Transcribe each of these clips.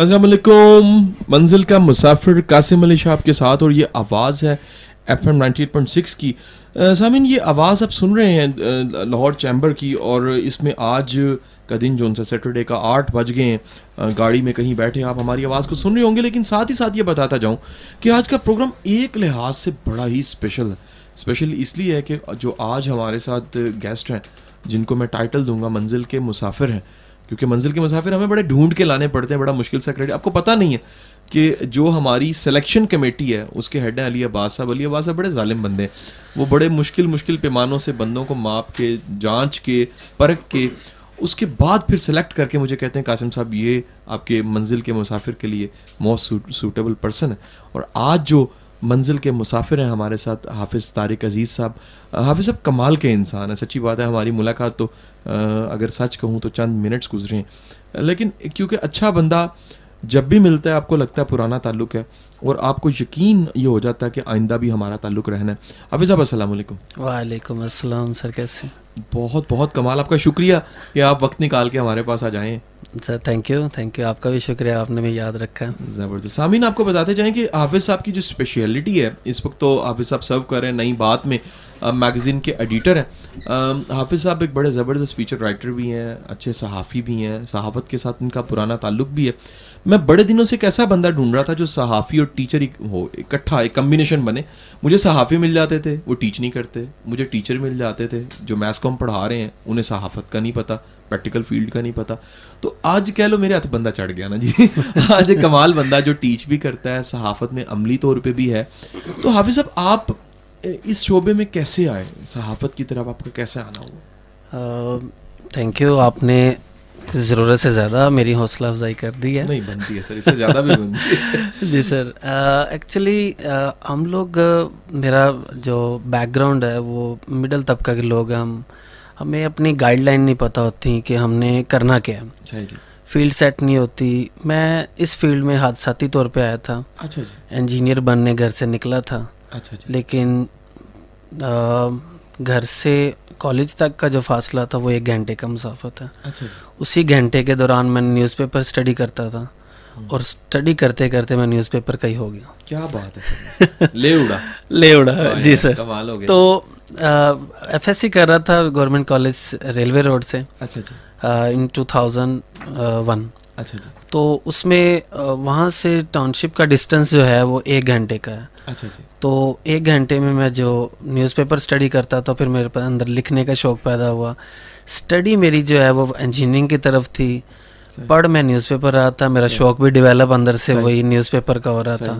السلام علیکم۔ منزل کا مسافر قاسم علی شاہ آپ کے ساتھ اور یہ آواز ہے F M ninety eight point six کی۔ سامعین، یہ آواز آپ سن رہے ہیں لاہور چیمبر کی اور اس میں آج کا دن جو ان سے سیٹرڈے کا آٹھ بج گئے ہیں۔ گاڑی میں کہیں بیٹھے آپ ہماری آواز کو سن رہے ہوں گے، لیکن ساتھ ہی ساتھ یہ بتاتا جاؤں کہ آج کا پروگرام ایک لحاظ سے بڑا ہی اسپیشل ہے۔ اسپیشل اس لیے ہے کہ جو آج ہمارے ساتھ گیسٹ ہیں، جن کو میں ٹائٹل دوں گا منزل کے مسافر ہیں۔ کیونکہ منزل کے مسافر ہمیں بڑے ڈھونڈ کے لانے پڑتے ہیں، بڑا مشکل سے کریڈٹ آپ کو پتہ نہیں ہے کہ جو ہماری سلیکشن کمیٹی ہے، اس کے ہیڈ ہیں علی عباس صاحب۔ علی عباس صاحب بڑے ظالم بندے ہیں۔ وہ بڑے مشکل مشکل پیمانوں سے بندوں کو ماپ کے، جانچ کے، پرکھ کے، اس کے بعد پھر سلیکٹ کر کے مجھے کہتے ہیں، قاسم صاحب، یہ آپ کے منزل کے مسافر کے لیے موسٹ سوٹیبل پرسن ہے۔ اور آج جو منزل کے مسافر ہیں ہمارے ساتھ، حافظ طارق عزیز صاحب۔ حافظ صاحب، کمال کے انسان ہیں، سچی بات ہے، ہماری ملاقات تو اگر سچ کہوں تو چند منٹس گزرے ہیں لیکن کیونکہ اچھا بندہ جب بھی ملتا ہے، آپ کو لگتا ہے پرانا تعلق ہے اور آپ کو یقین یہ ہو جاتا ہے کہ آئندہ بھی ہمارا تعلق رہنا ہے۔ حافظ صاحب، السلام علیکم۔ وعلیکم السلام، سر کیسے بہت بہت کمال۔ آپ کا شکریہ کہ آپ وقت نکال کے ہمارے پاس آ جائیں۔ Sir thank you thank you آپ کا بھی شکریہ آپ نے بھی یاد رکھا۔ زبردست۔ سامعین آپ کو بتاتے جائیں کہ حافظ صاحب کی جو اسپیشلٹی ہے اس وقت تو حافظ صاحب سرو کر رہے ہیں نئی بات میں میگزین کے ایڈیٹر ہیں۔ حافظ صاحب ایک بڑے زبردست فیچر رائٹر بھی ہیں اچھے صحافی بھی ہیں صحافت کے ساتھ ان کا پرانا تعلق بھی ہے۔ میں بڑے دنوں سے ایک ایسا بندہ ڈھونڈ رہا تھا جو صحافی اور ٹیچر ہو اکٹھا ایک کمبینیشن بنے۔ مجھے صحافی مل جاتے تھے، وہ ٹیچ نہیں کرتے، مجھے ٹیچر مل جاتے تھے جو میتھس کو ہم پڑھا رہے ہیں، انہیں صحافت کا نہیں پتہ پریکٹیکل فیلڈ کا نہیں پتہ تو آج کہہ لو میرے ہاتھ بندہ چڑھ گیا نا جی۔ آج ایک کمال بندہ جو ٹیچ بھی کرتا ہے، صحافت میں عملی طور پہ بھی ہے۔ تو حافظ صاحب، آپ اس شعبے میں کیسے آئے؟ صحافت کی طرف آپ کا کیسے آنا ہوا؟ تھینک یو آپ نے ضرورت سے زیادہ میری حوصلہ افزائی کر دی ہے۔ نہیں بنتی ہے سر اس سے زیادہ بھی بنتی ہے۔ جی سر ایکچولی ہم لوگ میرا جو بیک گراؤنڈ ہے وہ مڈل طبقہ کے لوگ ہیں۔ ہم ہمیں اپنی گائیڈ لائن نہیں پتہ ہوتی کہ ہم نے کرنا کیا ہے۔ فیلڈ سیٹ نہیں ہوتی۔ میں اس فیلڈ میں حادثاتی طور پہ آیا تھا۔ اچھا جی۔ انجینئر بننے گھر سے نکلا تھا۔ اچھا جی۔ لیکن گھر سے کالج تک کا جو فاصلہ تھا وہ ایک گھنٹے کا مسافت ہے اچھا جی۔ اسی گھنٹے کے دوران میں نیوز پیپر اسٹڈی کرتا تھا اور اسٹڈی کرتے کرتے میں نیوز پیپر کا ہی ہو گیا۔ کیا بات ہے لے اڑا۔ لے اڑا جی سر۔ تو ایف ایس سی کر رہا تھا گورنمنٹ کالج ریلوے روڈ سے۔ ان ٹو تھاؤزینڈ ون اچھا جی۔ تو اس میں وہاں سے ٹاؤن شپ کا ڈسٹینس جو ہے وہ ایک گھنٹے کا ہے۔ اچھا جی۔ تو ایک گھنٹے میں میں جو نیوز پیپر اسٹڈی کرتا تھا پھر میرے اندر لکھنے کا شوق پیدا ہوا۔ اسٹڈی میری جو ہے وہ انجینئرنگ کی طرف تھی۔ پڑھ میں نیوز پیپر رہا تھا۔ میرا شوق بھی ڈیولپ اندر سے وہی نیوز پیپر کا ہو رہا تھا۔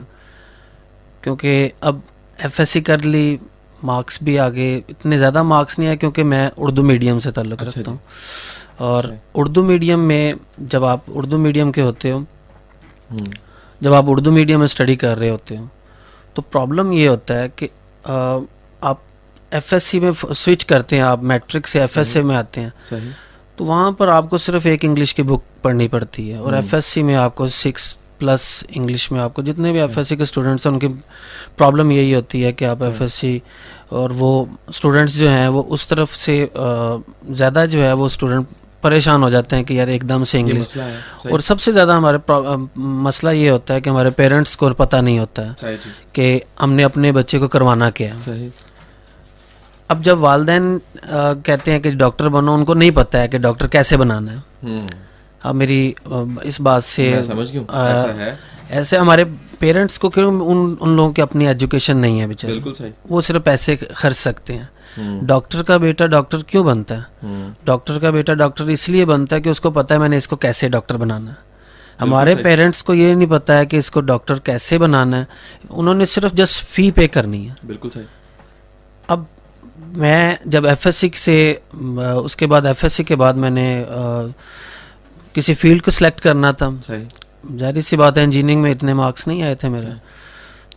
کیونکہ اب ایف ایس سی کر لی مارکس بھی آگے اتنے زیادہ مارکس نہیں آئے کیونکہ میں اردو میڈیم سے تعلق اچھا رکھتا ہوں۔ جی۔ اور اردو میڈیم میں جب آپ اردو میڈیم کے ہوتے ہو جب آپ اردو میڈیم میں اسٹڈی کر رہے ہوتے ہو تو پرابلم یہ ہوتا ہے کہ آپ ایف ایس سی میں سوئچ کرتے ہیں آپ میٹرک سے ایف ایس سی میں آتے ہیں۔ تو وہاں پر آپ کو صرف ایک انگلش کی بک پڑھنی پڑتی ہے اور ایف ایس سی میں آپ کو سکس پلس انگلش میں آپ کو جتنے بھی ایف ایس سی کے اسٹوڈنٹس ہیں ان کی پرابلم یہی ہوتی ہے کہ آپ ایف ایس سی اور وہ اسٹوڈنٹس جو ہیں وہ اس طرف سے زیادہ جو ہے وہ اسٹوڈنٹ پریشان ہو جاتے ہیں کہ یار ایک دم سے انگلش اور سب سے زیادہ ہمارے مسئلہ یہ ہوتا ہے کہ ہمارے پیرنٹس کو پتہ نہیں ہوتا ہے۔ کہ ہم نے اپنے بچے کو کروانا کیا اب جب والدین کہتے ہیں کہ ڈاکٹر بنو ان کو نہیں پتہ ہے کہ ڈاکٹر کیسے بنانا ہے۔ اب میری اس بات سے ایسے ہمارے پیرنٹس کو کیوں ان لوگوں کی اپنی ایجوکیشن نہیں ہے بچے وہ صرف پیسے خرچ سکتے ہیں۔ ڈاکٹر کا بیٹا ڈاکٹر کیوں بنتا ہے؟ ڈاکٹر کا بیٹا ڈاکٹر اس لیے بنتا ہے کہ اس کو پتا ہے میں نے اس کو کیسے ڈاکٹر بنانا ہے۔ ہمارے پیرنٹس کو یہ نہیں پتا ہے کہ اس کو ڈاکٹر کیسے بنانا ہے۔ انہوں نے صرف جسٹ فی پے کرنی ہے۔ بالکل صحیح۔ اب میں جب ایف ایس سی سے اس کے بعد ایف ایس سی کے بعد میں نے کسی فیلڈ کو سلیکٹ کرنا تھا۔ ظاہر سی بات ہے انجینئرنگ میں اتنے مارکس نہیں آئے تھے میرے۔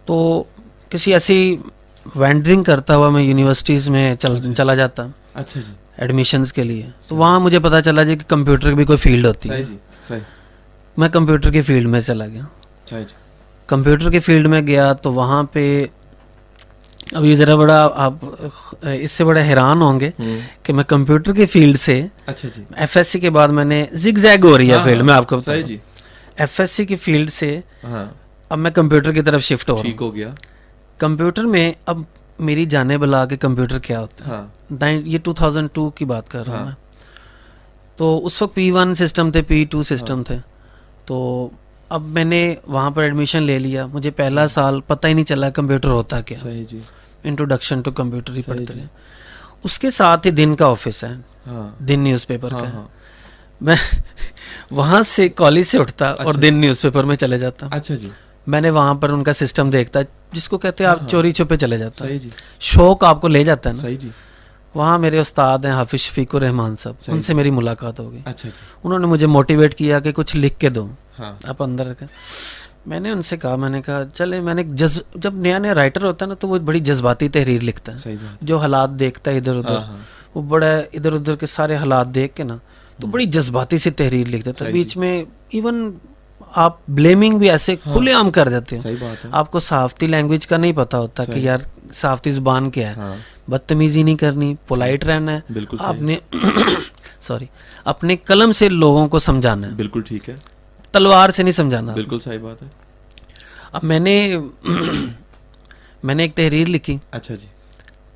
تو کسی ایسی وینڈرنگ کرتا ہوا میں یونیورسٹیز میں اچھا۔ چلا جاتا۔ اچھا جی۔ ایڈمیشنس کے لیے۔ تو وہاں مجھے پتا چلا جی کہ کمپیوٹر کی بھی کوئی فیلڈ ہوتی ہے۔ جی، میں کمپیوٹر کی فیلڈ میں چلا گیا۔ کمپیوٹر کی فیلڈ میں گیا تو وہاں پہ اب یہ ذرا بڑا آپ اس سے بڑے حیران ہوں گے کہ میں کمپیوٹر کی فیلڈ سے ایف ایس سی کے بعد میں نے زگ زیگ ہو رہی ہے فیلڈ ہاں، میں آپ کو جی۔ ایف ایس سی کی فیلڈ سے ہاں۔ اب میں کمپیوٹر کی طرف شفٹ ہو گیا۔ کمپیوٹر میں اب میری جانے بلا کے کمپیوٹر کیا ہوتا ہے؟ ہاں۔ یہ ٹو تھاؤزینڈ ٹو کی بات کر رہا ہوں میں۔ تو اس وقت پی ون سسٹم تھے پی ٹو سسٹم تھے۔ تو اب میں نے وہاں پر ایڈمیشن لے لیا۔ مجھے پہلا سال پتہ ہی نہیں چلا کمپیوٹر ہوتا کیا۔ انٹروڈکشن ٹو کمپیوٹر ہی پڑھتے رہے۔ اس کے ساتھ ہی دن کا آفس ہے۔ ہاں۔ دن نیوز پیپر کا۔ ہاں، ہاں۔ میں وہاں سے کالج سے اٹھتا اور اچھا۔ دن نیوز پیپر میں چلے جاتا۔ اچھا جی۔ میں نے وہاں پر ان کا سسٹم دیکھتا جس کو کہتے ہیں آپ چوری چھپے چلے جاتا جی۔ شوق آپ کو لے جاتا ہے نا؟ جی۔ وہاں میرے استاد ہیں حافظ شفیق الرحمان صاحب ان سے میری ملاقات ہو گئی۔ اچھا جی۔ انہوں نے مجھے موٹیویٹ کیا کہ کچھ لکھ کے دو آپ اندر میں نے ان سے کہا میں نے کہا چلے میں نے جب نیا نیا رائٹر ہوتا ہے نا تو وہ بڑی جذباتی تحریر لکھتا ہے۔ جو حالات دیکھتا ہے ادھر ادھر وہ بڑا ادھر ادھر کے سارے حالات دیکھ کے نا تو بڑی جذباتی سی تحریر لکھ دیتا ہے بیچ میں ایون آپ بلیمنگ بھی ایسے ہاں۔ کھلے عام کر دیتے ہیں۔ آپ کو صحافتی لینگویج کا نہیں پتا ہوتا کہ یار صحافتی زبان کیا ہے۔ ہاں۔ بدتمیزی نہیں کرنی پولائٹ رہنا ہے۔ آپ نے سوری اپنے قلم سے لوگوں کو سمجھانا ہے۔ بالکل ٹھیک ہے۔ تلوار سے نہیں سمجھانا۔ بالکل صحیح بات ہے۔ اب میں نے میں نے ایک تحریر لکھی۔ اچھا جی۔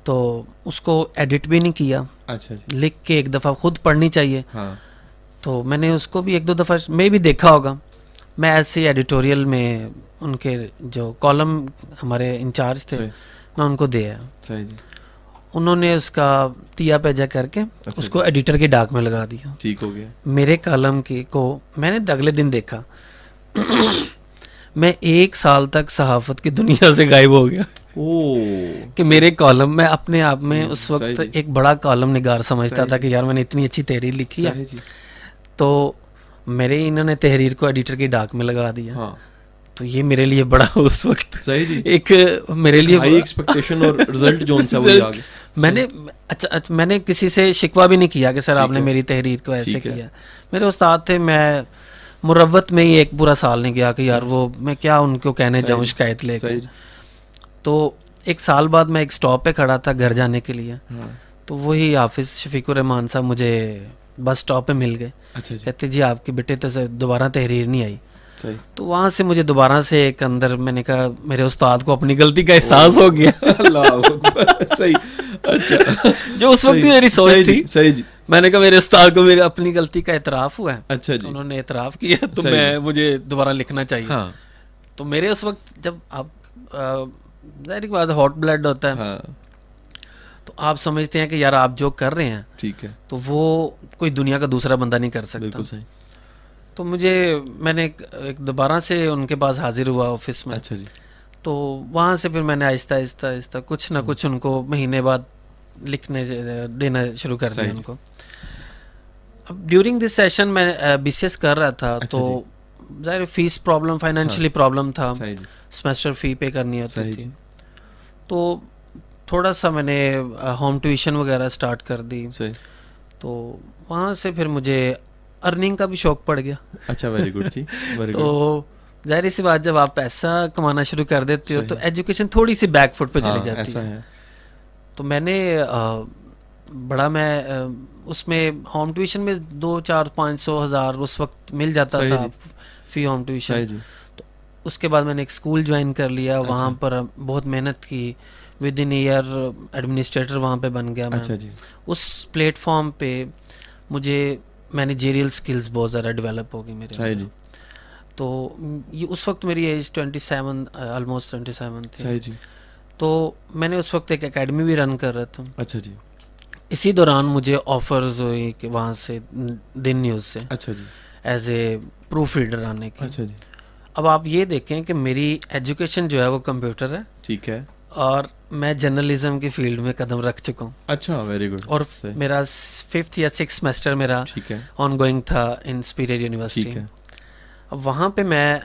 تو اس کو ایڈٹ بھی نہیں کیا۔ اچھا جی۔ لکھ کے ایک دفعہ خود پڑھنی چاہیے۔ ہاں۔ تو میں نے اس کو بھی ایک دو دفعہ میں بھی دیکھا ہوگا۔ میں ایسے ایڈیٹوریل میں ان کے جو کالم ہمارے انچارج تھے میں ان کو دیا صحیح جی۔ انہوں نے اس کا تیا پیجا کر کے اچھا اس کو ایڈیٹر کے ڈاک میں لگا دیا۔ ٹھیک ہو گیا۔ میرے کالم کی کو میں نے اگلے دن دیکھا۔ میں ایک سال تک صحافت کی دنیا سے غائب ہو گیا۔ کہ میرے کالم میں اپنے آپ میں اس وقت جی۔ ایک بڑا کالم نگار سمجھتا تھا کہ یار میں نے اتنی اچھی تحریر لکھی ہے۔ جی۔ تو میرے انہوں نے تحریر کو ایڈیٹر کی ڈاک میں لگا دیا۔ ہاں۔ تو یہ میرے لیے بڑا اس وقت جی۔ ایک میرے لیے میں نے اچھا،, اچھا میں نے کسی سے شکوا بھی نہیں کیا کہ سر آپ نے میری تحریر کو ایسے کیا۔ میرے استاد تھے میں مروت میں ہی ایک پورا سال نہیں گیا کہ یار وہ میں کیا ان کو کہنے جاؤں شکایت لے کے۔ تو ایک سال بعد میں ایک سٹاپ پہ کھڑا تھا گھر جانے کے لیے۔ ہاں۔ تو وہی حافظ شفیق الرحمان صاحب مجھے بس سٹاپ پہ مل گئے۔ اچھا جی۔ کہتے جی آپ کے بیٹے تو دوبارہ تحریر نہیں آئی۔ تو وہاں سے مجھے دوبارہ سے ایک اندر میں نے کہا میرے استاد کو اپنی غلطی کا احساس ہو گیا۔ اچھا۔ جو اس وقت میری سوچ تھی۔ جی۔ میں نے کہا میرے استاد کو میری اپنی غلطی کا اعتراف ہوا ہے۔ اچھا جی۔ انہوں نے اعتراف کیا تو میں مجھے دوبارہ لکھنا چاہیے۔ ہاں۔ تو میرے اس وقت جب آپ ظاہر بات ہاٹ بلڈ ہوتا ہے۔ ہاں۔ تو آپ سمجھتے ہیں کہ یار آپ جو کر رہے ہیں ٹھیک ہے۔ تو وہ کوئی دنیا کا دوسرا بندہ نہیں کر سکتا۔ تو مجھے میں نے ایک دوبارہ سے ان کے پاس حاضر ہوا آفس میں۔ اچھا جی۔ تو وہاں سے پھر میں نے آہستہ آہستہ آہستہ کچھ نہ کچھ ان کو مہینے بعد لکھنے دینا شروع کر دیا ان کو۔ اب ڈیورنگ دس سیشن میں بی سی ایس کر رہا تھا اچھا تو جی۔ ظاہر فیس پرابلم فائنینشلی پرابلم تھا۔ سمیسٹر فی پے کرنی ہوتی تھی۔ تو تھوڑا سا میں نے ہوم ٹیوشن وغیرہ اسٹارٹ کر دی۔ تو وہاں سے پھر مجھے ارننگ کا بھی شوق پڑ گیا۔ اچھا ویری گڈ جی تو ظاہر سی بات جب آپ پیسہ کمانا شروع کر دیتے ہو تو ایجوکیشن تھوڑی سی بیک فٹ پہ چلی ہاں، جاتی ہے۔ تو میں نے بڑا میں اس میں ہوم ٹیوشن میں دو چار پانچ سو ہزار اس وقت مل جاتا تھا۔ فی ہوم ٹیوشن۔ تو اس کے بعد میں نے ایک اسکول جوائن کر لیا۔ اچھا۔ وہاں پر بہت محنت کی۔ ود ان ایئر ایڈمنسٹریٹر وہاں پہ بن گیا میں جی۔ اس پلیٹ فارم پہ مجھے مینیجیریل اسکلس بہت زیادہ ڈیولپ ہو گئی میرے تو یہ اس وقت میری age twenty seven almost twenty seven تھی تو میں نے اس وقت ایک اکیڈمی بھی رن کر رہا تھا اچھا جی اسی دوران مجھے آفرز ہوئی کہ وہاں سے دن نیوز سے اچھا جی ایز اے پروف ریڈر آنے کی اچھا جی اب آپ یہ دیکھیں کہ میری ایجوکیشن جو ہے وہ کمپیوٹر ہے ٹھیک ہے اور میں جرنلزم کی فیلڈ میں قدم رکھ چکا ہوں۔ اچھا ویری گڈ اور میرا ففتھ یا سکس سیمسٹر میرا آن گوئنگ تھا ان اسپیریڈ یونیورسٹی اب وہاں پہ میں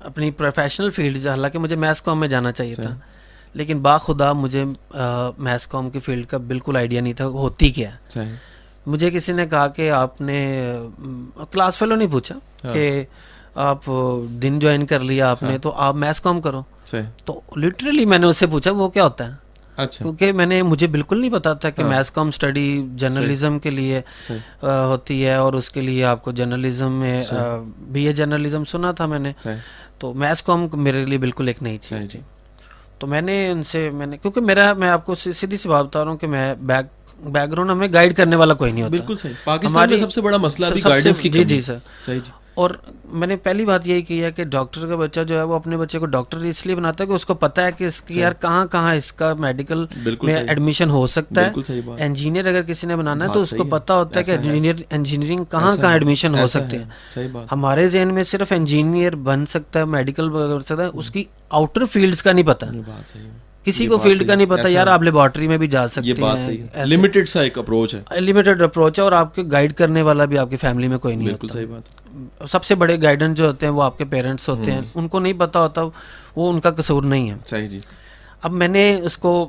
اپنی پروفیشنل فیلڈ حالانکہ مجھے میتھس کام میں جانا چاہیے تھا لیکن باخدا مجھے میتھس کام کی فیلڈ کا بالکل آئیڈیا نہیں تھا ہوتی کیا؟ مجھے کسی نے کہا کہ آپ نے کلاس فیلو نہیں پوچھا ہاں۔ کہ آپ دن جوائن کر لیا آپ نے ہاں۔ تو آپ میتھس کام کرو۔ تو لٹرلی میں نے اس سے پوچھا وہ کیا ہوتا ہے؟ اچھا۔ کیونکہ میں نے مجھے بالکل نہیں پتا تھا کہ میس کام اسٹڈی جرنلزم کے لیے ہوتی ہے اور اس کے لیے آپ کو جرنلزم میں بی اے جرنلزم سنا تھا میں نے۔ تو میس کام میرے لیے بالکل ایک نئی چیز تھی۔ تو میں نے ان سے میں نے کیونکہ میرا میں آپ کو سیدھی سی بات بتا رہا ہوں کہ میں بیک بیک گراؤنڈ ہمیں گائیڈ کرنے والا کوئی نہیں ہوتا۔ بالکل صحیح۔ پاکستان میں سب سے بڑا مسئلہ بھی گائیڈنس کی جی جی سر۔ صحیح جی۔ اور میں نے پہلی بات یہی کی ہے کہ ڈاکٹر کا بچہ جو ہے وہ اپنے بچے کو ڈاکٹر اس لیے بناتا ہے کہ اس کو پتا ہے کہ اس کی یار کہاں کہاں اس کا میڈیکل میں ایڈمیشن ہو سکتا ہے. انجینئر اگر کسی نے بنانا ہے تو اس کو پتا ہوتا ہے کہ انجینئر انجینئرنگ کہاں کہاں ایڈمیشن ہو سکتے ہیں ہمارے ذہن میں صرف انجینئر بن سکتا ہے میڈیکل بن سکتا ہے اس کی آؤٹر فیلڈس کا نہیں پتا کسی کو فیلڈ کا نہیں پتا یار آپ لیبارٹری میں بھی جا سکتے ہیں لمیٹڈ سا ایک اپروچ ہے۔ لمیٹڈ اپروچ ہے اور آپ کے گائیڈ کرنے والا بھی آپ کی فیملی میں کوئی نہیں بالکل صحیح بات۔ سب سے بڑے گائیڈنس جو ہوتے ہیں وہ آپ کے پیرنٹس ہوتے ہیں۔ ان کو نہیں پتا ہوتا وہ ان کا قصور نہیں ہے۔ صحیح جی۔ اب میں نے اس کو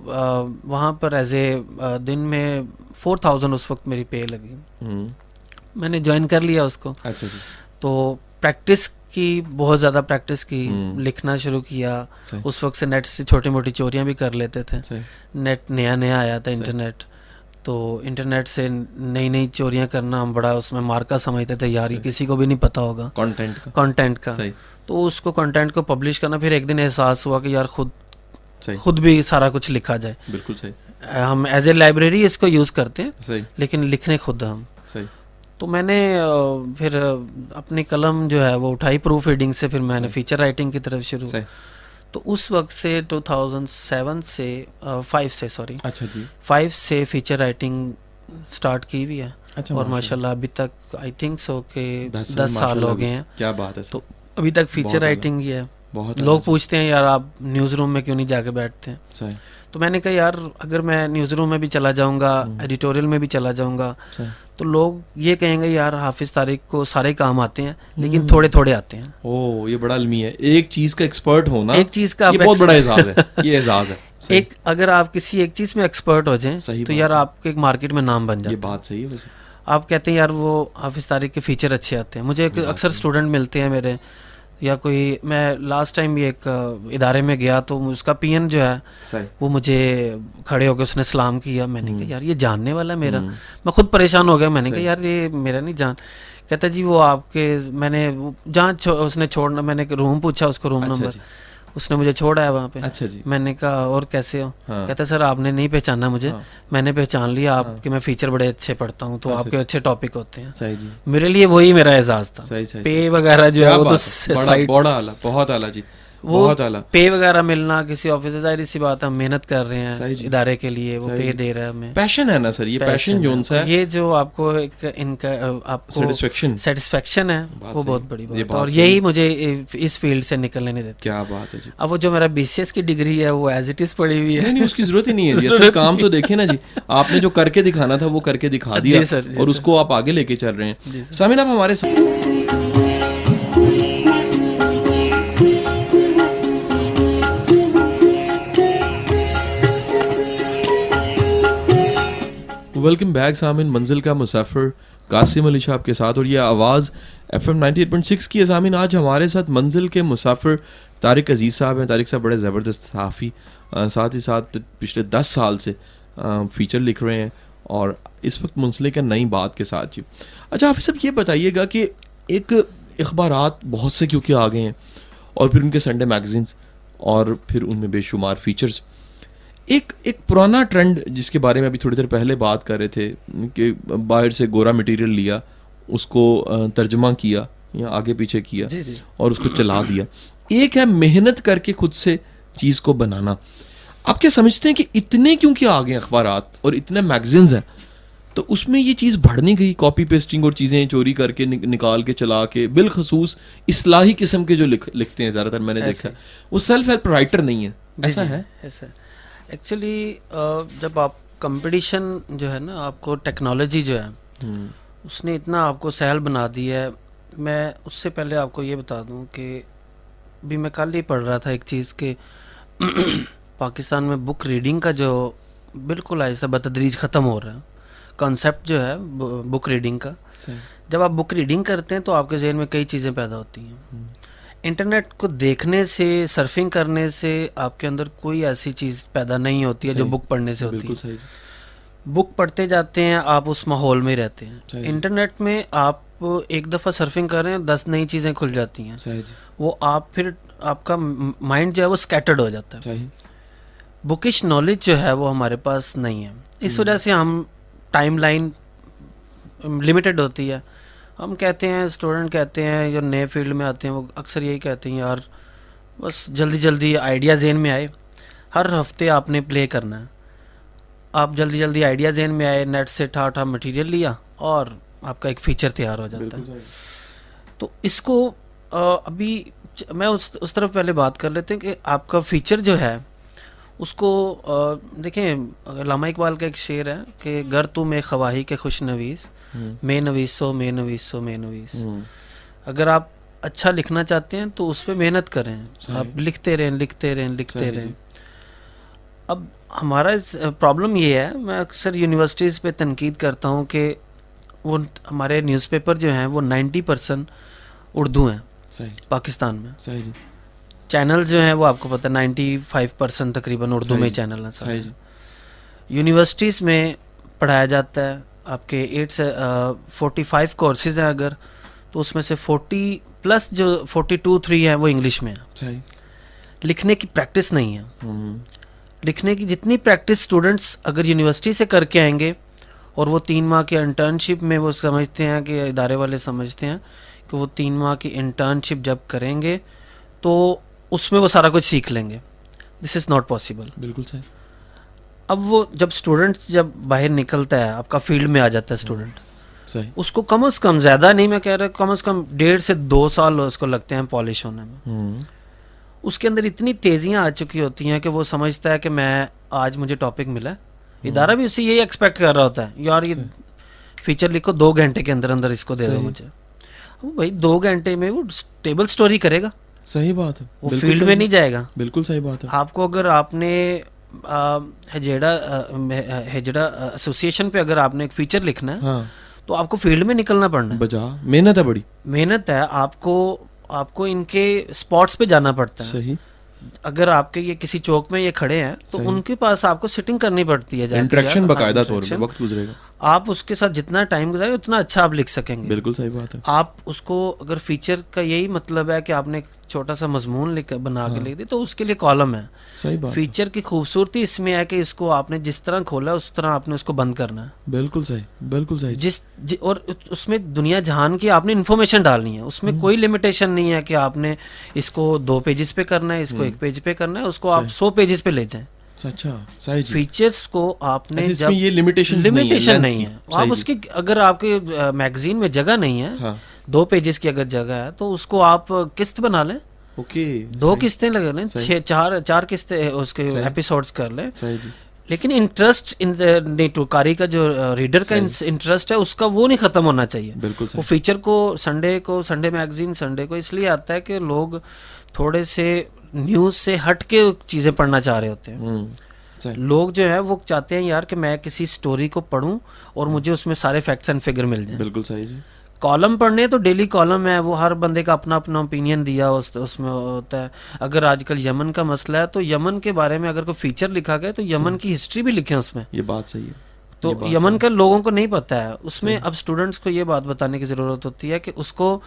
وہاں پر ایز اے دن میں فور تھاؤزینڈ اس وقت میری پے لگی۔ میں نے جوائن کر لیا اس کو۔ اچھا جی۔ تو پریکٹس کی بہت زیادہ پریکٹس کی لکھنا شروع کیا۔ اس وقت سے نیٹ سے چھوٹی موٹی چوریاں بھی کر لیتے تھے۔ نیٹ نیا نیا آیا تھا انٹرنیٹ تو انٹرنیٹ سے نئی نئی چوریاں کرنا ہم بڑا اس میں مارکا سمجھتے تھے۔ یار یہ کسی کو بھی نہیں پتا ہوگا۔ کانٹینٹ کا۔ تو اس کو کانٹینٹ کو پبلش کرنا پھر ایک دن احساس ہوا کہ یار خود خود بھی سارا کچھ لکھا جائے۔ بالکل صحیح۔ ہم ایز اے لائبریری اس کو یوز کرتے ہیں لیکن لکھنے خود ہم۔ تو میں نے پھر اپنی قلم جو ہے وہ اٹھائی پروف ریڈنگ سے پھر میں نے فیچر رائٹنگ کی طرف شروع. تو اس وقت سے ٹو تھاؤزینڈ سیون سے فائیو سے سوری اچھا جی. فائیو سے فیچر رائٹنگ اسٹارٹ کی ہوئی ہے. اچھا، اور ماشاء اللہ ابھی تک آئی تھنک سو کہ دس سال ہو گئے ہیں. کیا بات ہے تو ابھی تک فیچر رائٹنگ ہی ہے۔ بہت لوگ پوچھتے ہیں یار آپ نیوز روم میں کیوں نہیں جا کے بیٹھتے ہیں؟ تو میں نے کہا یار اگر میں نیوز روم میں بھی چلا جاؤں گا ایڈیٹوریل میں بھی چلا جاؤں گا. تو لوگ یہ کہیں گے یار حافظ طارق کو سارے کام آتے ہیں لیکن تھوڑے تھوڑے آتے ہیں۔ او یہ بڑا علمی ہے۔ ایک چیز کا ایکسپرٹ ہونا ایک چیز کا بہت بڑا اعزاز ہے۔ یہ اعزاز ہے۔ ایک اگر آپ کسی ایک چیز میں ایکسپرٹ ہو جائیں تو یار آپ کے ایک مارکیٹ میں نام بن جائے یہ بات صحیح ہے ویسے۔ آپ کہتے ہیں یار وہ حافظ طارق کے فیچر اچھے آتے ہیں۔ مجھے اکثر اسٹوڈنٹ ملتے ہیں میرے یا کوئی میں لاسٹ ٹائم بھی ایک ادارے میں گیا تو اس کا پی این جو ہے وہ مجھے کھڑے ہو کے اس نے سلام کیا۔ میں نے کہا یار یہ جاننے والا میرا۔ میں خود پریشان ہو گیا۔ میں نے کہا یار یہ میرا نہیں جان کہتا جی وہ آپ کے میں نے جہاں اس نے چھوڑنا میں نے روم پوچھا اس کو روم اچھا نمبر جی۔ اس نے مجھے چھوڑا ہے وہاں پہ۔ اچھا جی۔ میں نے کہا اور کیسے ہو؟ ہاں۔ کہتا سر آپ نے نہیں پہچانا مجھے۔ ہاں۔ میں نے پہچان لیا آپ ہاں۔ کے میں فیچر بڑے اچھے پڑھتا ہوں تو آپ کے اچھے ٹاپک ہوتے ہیں۔ جی۔ میرے لیے وہی میرا اعزاز تھا۔ پے وغیرہ جو ہے وہ تو بہت اعلیٰ جی۔ وہ پے وغیرہ ملنا کسی آفس ظاہر سی بات ہم محنت کر رہے ہیں جی۔ ادارے کے لیے وہ پے دے رہا ہے ہمیں۔ پیشن ہے نا سر یہ پیشن جو ہے۔ یہ جو آپ کو ایک ان کا آپ کو سیٹسفیکشن ہے وہ بہت بڑی بات ہے۔ اور یہی مجھے اس فیلڈ سے نکلنے نہیں دیتا کیا بات ہے جی۔ اب وہ جو میرا بی سی ایس کی ڈگری ہے وہ ایز اٹ از پڑی ہوئی ہے۔ نہیں اس کی ضرورت ہی نہیں ہے جی۔ کام تو دیکھیں نا جی۔ آپ نے جو کر کے دکھانا تھا وہ کر کے دکھا دیا جی اور اس کو آپ آگے لے کے چل رہے ہیں۔ سامن آپ ہمارے ویلکم بیک سامن منزل کا مسافر قاسم علی شاہ کے ساتھ اور یہ آواز F M ninety eight point six کی سامن آج ہمارے ساتھ منزل کے مسافر طارق عزیز صاحب ہیں. طارق صاحب بڑے زبردست صحافی. ساتھ ہی ساتھ پچھلے دس سال سے فیچر لکھ رہے ہیں اور اس وقت منسلک ہے نئی بات کے ساتھ. جی. اچھا آپ سب یہ بتائیے گا کہ ایک اخبارات بہت سے کیونکہ آ گئے ہیں اور پھر ان کے سنڈے میگزینس اور پھر ان میں بے شمار فیچرس ایک ایک پرانا ٹرینڈ جس کے بارے میں ابھی تھوڑی دیر پہلے بات کر رہے تھے کہ باہر سے گورا مٹیریل لیا اس کو ترجمہ کیا یا آگے پیچھے کیا جی، جی۔ اور اس کو چلا دیا۔ ایک ہے محنت کر کے خود سے چیز کو بنانا۔ آپ کیا سمجھتے ہیں کہ اتنے کیوں کیا آ گئے اخبارات اور اتنے میگزینز ہیں؟ تو اس میں یہ چیز بڑھ نہیں گئی کاپی پیسٹنگ اور چیزیں چوری کر کے نکال کے چلا کے بالخصوص اصلاحی قسم کے جو لکھتے ہیں زیادہ تر میں نے دیکھا۔ وہ سیلف ہیلپ رائٹر نہیں ہے۔ جی، ایسا ہے؟ ایکچولی جب آپ کمپٹیشن جو ہے نا آپ کو ٹیکنالوجی جو ہے اس نے اتنا آپ کو سہل بنا دی ہے۔ میں اس سے پہلے آپ کو یہ بتا دوں کہ بھی میں کل ہی پڑھ رہا تھا ایک چیز کہ پاکستان میں بک ریڈنگ کا جو بالکل ایسا بتدریج ختم ہو رہا ہے۔ کانسیپٹ جو ہے بک ریڈنگ کا۔ جب آپ بک ریڈنگ کرتے ہیں تو آپ کے ذہن میں کئی چیزیں پیدا ہوتی ہیں۔ انٹرنیٹ کو دیکھنے سے سرفنگ کرنے سے آپ کے اندر کوئی ایسی چیز پیدا نہیں ہوتی ہے جو بک پڑھنے سے ہوتی ہے۔ بک پڑھتے جاتے ہیں آپ اس ماحول میں رہتے ہیں۔ انٹرنیٹ میں آپ ایک دفعہ سرفنگ کر رہے ہیں دس نئی چیزیں کھل جاتی ہیں۔ وہ آپ پھر آپ کا مائنڈ جو ہے وہ اسکیٹرڈ ہو جاتا ہے۔ بکش نالج جو ہے وہ ہمارے پاس نہیں ہے۔ اس وجہ سے ہم ٹائم لائن لمیٹڈ ہوتی ہے۔ ہم کہتے ہیں اسٹوڈنٹ کہتے ہیں جو نئے فیلڈ میں آتے ہیں وہ اکثر یہی کہتے ہیں یار بس جلدی جلدی آئیڈیا ذہن میں آئے۔ ہر ہفتے آپ نے پلے کرنا ہے۔ آپ جلدی جلدی آئیڈیا ذہن میں آئے نیٹ سے ٹھا ٹھا مٹیریل لیا اور آپ کا ایک فیچر تیار ہو جاتا ہے۔ تو اس کو ابھی میں اس طرف پہلے بات کر لیتے ہیں کہ آپ کا فیچر جو ہے اس کو دیکھیں علامہ اقبال کا ایک شعر ہے کہ گر تو میں خواہی کے خوش نویس میں نویسو میں نویسو میں نویس۔ اگر آپ اچھا لکھنا چاہتے ہیں تو اس پہ محنت کریں۔ آپ لکھتے رہیں لکھتے رہیں لکھتے رہیں۔ اب ہمارا پرابلم یہ ہے میں اکثر یونیورسٹیز پہ تنقید کرتا ہوں کہ وہ ہمارے نیوز پیپر جو ہیں وہ نائنٹی پرسنٹ اردو ہیں پاکستان میں۔ چینل جو ہیں وہ آپ کو پتہ نائنٹی فائیو پرسینٹ تقریباً اردو میں چینل ہیں یونیورسٹیز میں پڑھایا جاتا ہے آپ کے ایٹ سے فورٹی فائیو کورسز ہیں اگر تو اس میں سے فورٹی پلس جو فورٹی ٹو تھری ہیں وہ انگلش میں ہیں۔ لکھنے کی پریکٹس نہیں ہے۔ لکھنے کی جتنی پریکٹس اسٹوڈنٹس اگر یونیورسٹی سے کر کے آئیں گے اور وہ تین ماہ کے انٹرنشپ میں وہ سمجھتے ہیں کہ ادارے والے سمجھتے ہیں کہ وہ تین ماہ کی انٹرنشپ جب کریں گے تو اس میں وہ سارا کچھ سیکھ لیں گے۔ دس از ناٹ پاسبل بالکل صحیح۔ اب وہ جب اسٹوڈنٹ جب باہر نکلتا ہے آپ کا فیلڈ میں آ جاتا ہے اسٹوڈنٹ اس کو کم از کم زیادہ نہیں میں کہہ رہا کم از کم ڈیڑھ سے دو سال اس کو لگتے ہیں پالش ہونے میں۔ اس کے اندر اتنی تیزیاں آ چکی ہوتی ہیں کہ وہ سمجھتا ہے کہ میں آج مجھے ٹاپک ملا ادارہ بھی اسے یہی ایکسپیکٹ کر رہا ہوتا ہے یار یہ فیچر لکھو دو گھنٹے کے اندر اندر اس کو دے دو مجھے۔ بھائی دو گھنٹے میں وہ ٹیبل سٹوری کرے گا۔ صحیح بات ہے۔ وہ فیلڈ میں نہیں جائے گا؟ بالکل صحیح بات ہے۔ آپ کو اگر آپ نے ہجیڑا ہجڑا ایسوسیشن پہ اگر آپ نے ایک فیچر لکھنا ہے ہاں۔ تو آپ کو فیلڈ میں نکلنا پڑنا ہے۔ بجا محنت ہے بڑی۔ محنت ہے آپ کو آپ کو ان کے اسپاٹس پہ جانا پڑتا ہے۔ صحیح۔ اگر آپ کے یہ کسی چوک میں یہ کھڑے ہیں تو ان کے پاس آپ کو سٹنگ کرنی پڑتی ہے انٹریکشن باقاعدہ طور پہ وقت گزرے گا۔ آپ اس کے ساتھ جتنا ٹائم گزارے اتنا اچھا آپ لکھ سکیں گے۔ بالکل صحیح بات ہے۔ آپ اس کو اگر فیچر کا یہی مطلب ہے کہ آپ نے چھوٹا سا مضمون بنا کے ہاں۔ لکھ دی تو اس کے لیے کالم ہے۔ صحیح بات فیچر کی خوبصورتی اس میں ہے کہ اس کو آپ نے جس طرح کھولا اس طرح آپ نے اس کو بند کرنا۔ ہے بالکل صحیح بالکل صحیح۔ جس اور اس میں دنیا جہان کی آپ نے انفارمیشن ڈالنی ہے۔ اس میں کوئی لمیٹیشن نہیں ہے کہ آپ نے اس کو دو پیجز پہ کرنا ہے اس کو ایک پیج پہ کرنا ہے اس کو آپ سو پیجز پہ لے جائیں۔ فیچرس کو آپ نے اچھا، جب یہ لمیٹیشن نہیں ہے آپ اس کی اگر آپ کے میگزین میں جگہ نہیں ہے ہاں۔ دو پیجز کی اگر جگہ ہے تو اس کو آپ قسط بنا لیں۔ دو قسطیں لگا لیں چار چار قسطیں اس کے ایپیسوڈس کر لیں۔ جی۔ لیکن انٹرسٹ کاری کا جو ریڈر کا انٹرسٹ ہے اس کا وہ نہیں ختم ہونا چاہیے۔ بالکل وہ فیچر کو سنڈے کو سنڈے میگزین سنڈے کو اس لیے آتا ہے کہ لوگ تھوڑے سے نیوز سے ہٹ کے چیزیں پڑھنا چاہ رہے ہوتے ہیں۔ لوگ جو ہے وہ چاہتے ہیں یار کہ میں کسی سٹوری کو پڑھوں اور مجھے اس میں سارے فیکٹس اینڈ فگر مل جائیں۔ بالکل صحیح جی۔ کالم پڑھنے تو ڈیلی کالم ہے وہ ہر بندے کا اپنا اپنا اوپینین دیا اس میں ہوتا ہے۔ اگر آج کل یمن کا مسئلہ ہے تو یمن کے بارے میں اگر کوئی فیچر لکھا گیا تو یمن کی ہسٹری بھی لکھیں اس میں۔ یہ بات صحیح ہے۔ تو یمن کا لوگوں کو نہیں پتا ہے۔ اس میں اب اسٹوڈنٹس کو یہ بات بتانے کی ضرورت ہوتی ہے کہ اس کو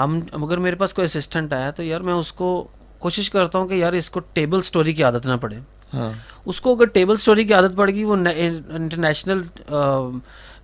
ہم اگر میرے پاس کوئی اسسٹنٹ آیا تو یار میں اس کو کوشش کرتا ہوں کہ یار اس کو ٹیبل سٹوری کی عادت نہ پڑے۔ ہاں۔ اس کو اگر ٹیبل سٹوری کی عادت پڑے گی وہ انٹرنیشنل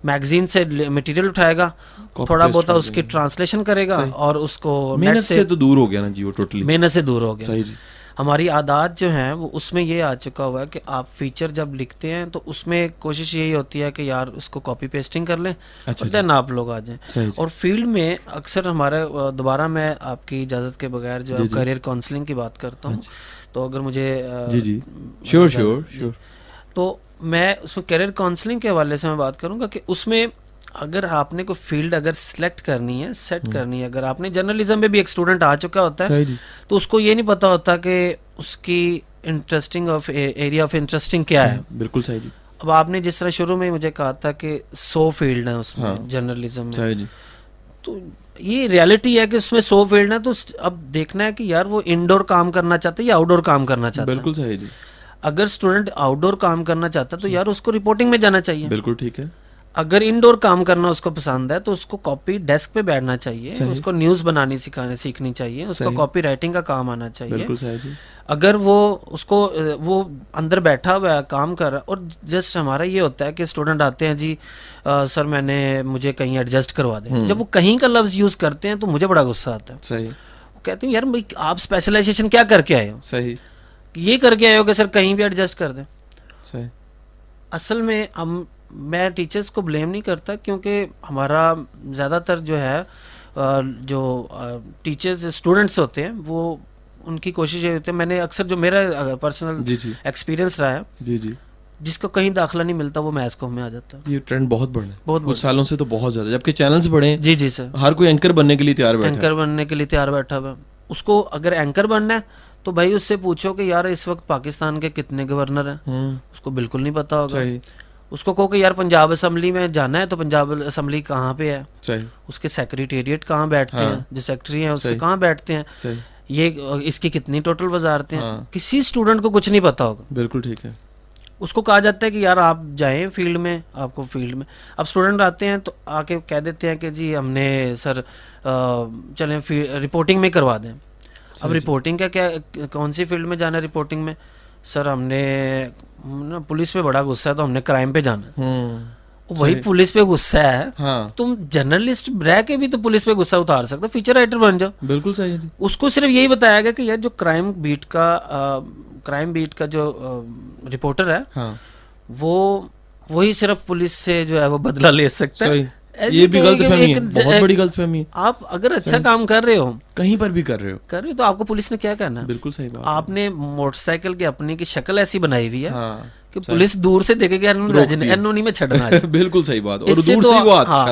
میگزین سے مٹیریل اٹھائے گا تھوڑا بہت اس کی ٹرانسلیشن کرے گا اور اس کو محنت سے تو دور ہو گیا نا جی وہ ٹوٹلی محنت سے دور ہو گیا۔ جی۔ ہماری عادات جو ہیں وہ اس میں یہ آ چکا ہوا ہے کہ آپ فیچر جب لکھتے ہیں تو اس میں کوشش یہی ہوتی ہے کہ یار اس کو کاپی پیسٹنگ کر لیں اچھا دین آپ لوگ آ جائیں۔ جی۔ اور فیلڈ میں اکثر ہمارے دوبارہ میں آپ کی اجازت کے بغیر جو کریئر جی، کاؤنسلنگ جی۔ کی بات کرتا ہوں۔ تو اگر مجھے تو میں اس میں کیریئر کاؤنسلنگ کے حوالے سے میں بات کروں گا کہ اس میں اگر آپ نے کوئی فیلڈ اگر سلیکٹ کرنی ہے سیٹ کرنی ہے اگر آپ نے جرنلزم میں بھی ایک اسٹوڈنٹ آ چکا ہوتا ہے جی۔ تو اس کو یہ نہیں پتا ہوتا کہ اس کی interesting of area of interesting کیا ہے۔ بالکل صحیح جی۔ اب آپ نے جس طرح شروع میں مجھے کہا تھا کہ سو فیلڈ ہیں اس میں جرنلزم ہاں۔ میں۔ جی۔ تو یہ ریالٹی ہے کہ اس میں سو فیلڈ ہے تو اب دیکھنا ہے کہ یار وہ انڈور کام کرنا چاہتا ہے یا آؤٹ ڈور کام کرنا چاہتا ہے بالکل صحیح جی۔ اگر اسٹوڈنٹ آؤٹ ڈور کام کرنا چاہتا ہے تو یار اس کو رپورٹنگ میں جانا چاہیے۔ بالکل ٹھیک ہے۔ اگر انڈور کام کرنا اس کو پسند ہے تو اس کو کاپی ڈیسک پہ بیٹھنا چاہیے اس کو نیوز بنانی سکھانے سیکھنی چاہیے اس کو کاپی رائٹنگ کا کام آنا چاہیے۔ جی۔ اگر وہ اس کو وہ اندر بیٹھا ہوا ہے کام کر رہا اور جسٹ ہمارا یہ ہوتا ہے کہ اسٹوڈنٹ آتے ہیں جی سر میں نے مجھے کہیں ایڈجسٹ کروا دیں۔ جب وہ کہیں کا لفظ یوز کرتے ہیں تو مجھے بڑا غصہ آتا ہے۔ وہ کہتے ہیں یار آپ اسپیشلائزیشن کیا کر کے آئے ہو؟ صحیح۔ یہ کر کے آئے ہو کہ سر کہیں بھی ایڈجسٹ کر دیں۔ اصل میں ہم میں ٹیچرس کو بلیم نہیں کرتا کیونکہ ہمارا زیادہ تر جو ہے جو ٹیچرز اسٹوڈنٹس ہوتے ہیں وہ ان کی کوشش یہ ہوتی ہے میں نے اکثر جو میرا پرسنل ایکسپیرینس رہا ہے جی جی۔ جس کو کہیں داخلہ نہیں ملتا وہ میتھس کو ہمیں آ جاتا ہے۔ یہ ٹرینڈ بہت بڑھا ہے۔ بہت کچھ سالوں سے تو بہت زیادہ۔ جبکہ چینلز بڑھے ہیں جی جی سر۔ ہر کوئی اینکر بننے کے لیے تیار بیٹھا اینکر بننے کے لیے تیار بیٹھا ہوا اس کو اگر اینکر بننا ہے تو بھائی اس سے پوچھو کہ یار اس وقت پاکستان کے کتنے گورنر ہیں؟ اس کو بالکل نہیں پتا ہوگا۔ اس کو کہو کہ یار پنجاب اسمبلی میں جانا ہے تو پنجاب اسمبلی کہاں پہ ہے؟ اس کے سیکریٹریٹ کہاں بیٹھتے ہاں۔ ہیں؟ جو سیکٹری ہیں اس کے کہاں بیٹھتے ہیں؟ یہ اس کی کتنی ٹوٹل وزارتیں ہیں؟ ہاں۔ کسی اسٹوڈنٹ کو کچھ نہیں پتا ہوگا۔ بالکل ٹھیک ہے۔ اس کو کہا جاتا ہے کہ یار آپ جائیں فیلڈ میں آپ کو فیلڈ میں۔ اب اسٹوڈنٹ آتے ہیں تو آ کے کہہ دیتے ہیں کہ جی ہم نے سر چلیں رپورٹنگ میں کروا دیں۔ اب رپورٹنگ کا کیا کون سی فیلڈ میں جانا ہے رپورٹنگ میں؟ سر ہم نے پولیس پہ بڑا غصہ ہے تو ہم نے کرائم پہ جانا وہی پولیس پہ غصہ ہے۔ ہاں۔ تم جرنلسٹ رہ کے بھی تو پولیس پہ غصہ اتار سکتے فیچر رائٹر بن جاؤ۔ بالکل صحیح جی۔ اس کو صرف یہی بتایا گیا کہ یار جو کرائم بیٹ کا کرائم بیٹ کا جو رپورٹر ہے ہاں۔ وہ وہی صرف پولیس سے جو ہے وہ بدلہ لے سکتا ہے۔ یہ بھی غلط فہمی ہے بہت بڑی غلط فہمی ہے۔ آپ اگر اچھا کام کر رہے ہو۔ کہیں پر بھی کر رہے ہو۔ کر رہے ہو تو آپ کو پولیس نے کیا کہنا؟ ہے بالکل صحیح بات آپ نے موٹر سائیکل کی اپنی کی شکل ایسی بنائی ہوئی ہے ہاں، کہ پولیس دور سے دیکھے کہ انہوں میں چھڑنا ہے۔ بالکل صحیح بات اور دور سے وہ ہاں،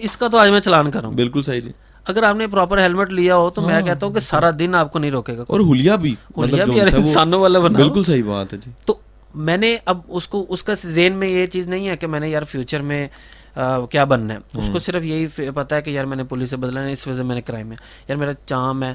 اس کا تو آج میں چلان کروں۔ بالکل صحیح جی۔ اگر آپ نے پراپر ہیلمٹ لیا ہو تو میں ہاں، کہتا ہوں کہ سارا دن آپ کو نہیں روکے گا۔ اور ہولیا بھی ہولیا بھی انسانوں والا بنا بالکل صحیح بات ہے جی۔ تو میں نے اب اس کو اس کا ذہن میں یہ چیز نہیں ہے کہ میں نے یار فیوچر میں کیا بننا ہے؟ اس کو صرف یہی پتا ہے کہ یار میں نے پولیس سے بدلا ہے اس وجہ سے میں نے کرائم ہے۔ یار میرا چام ہے۔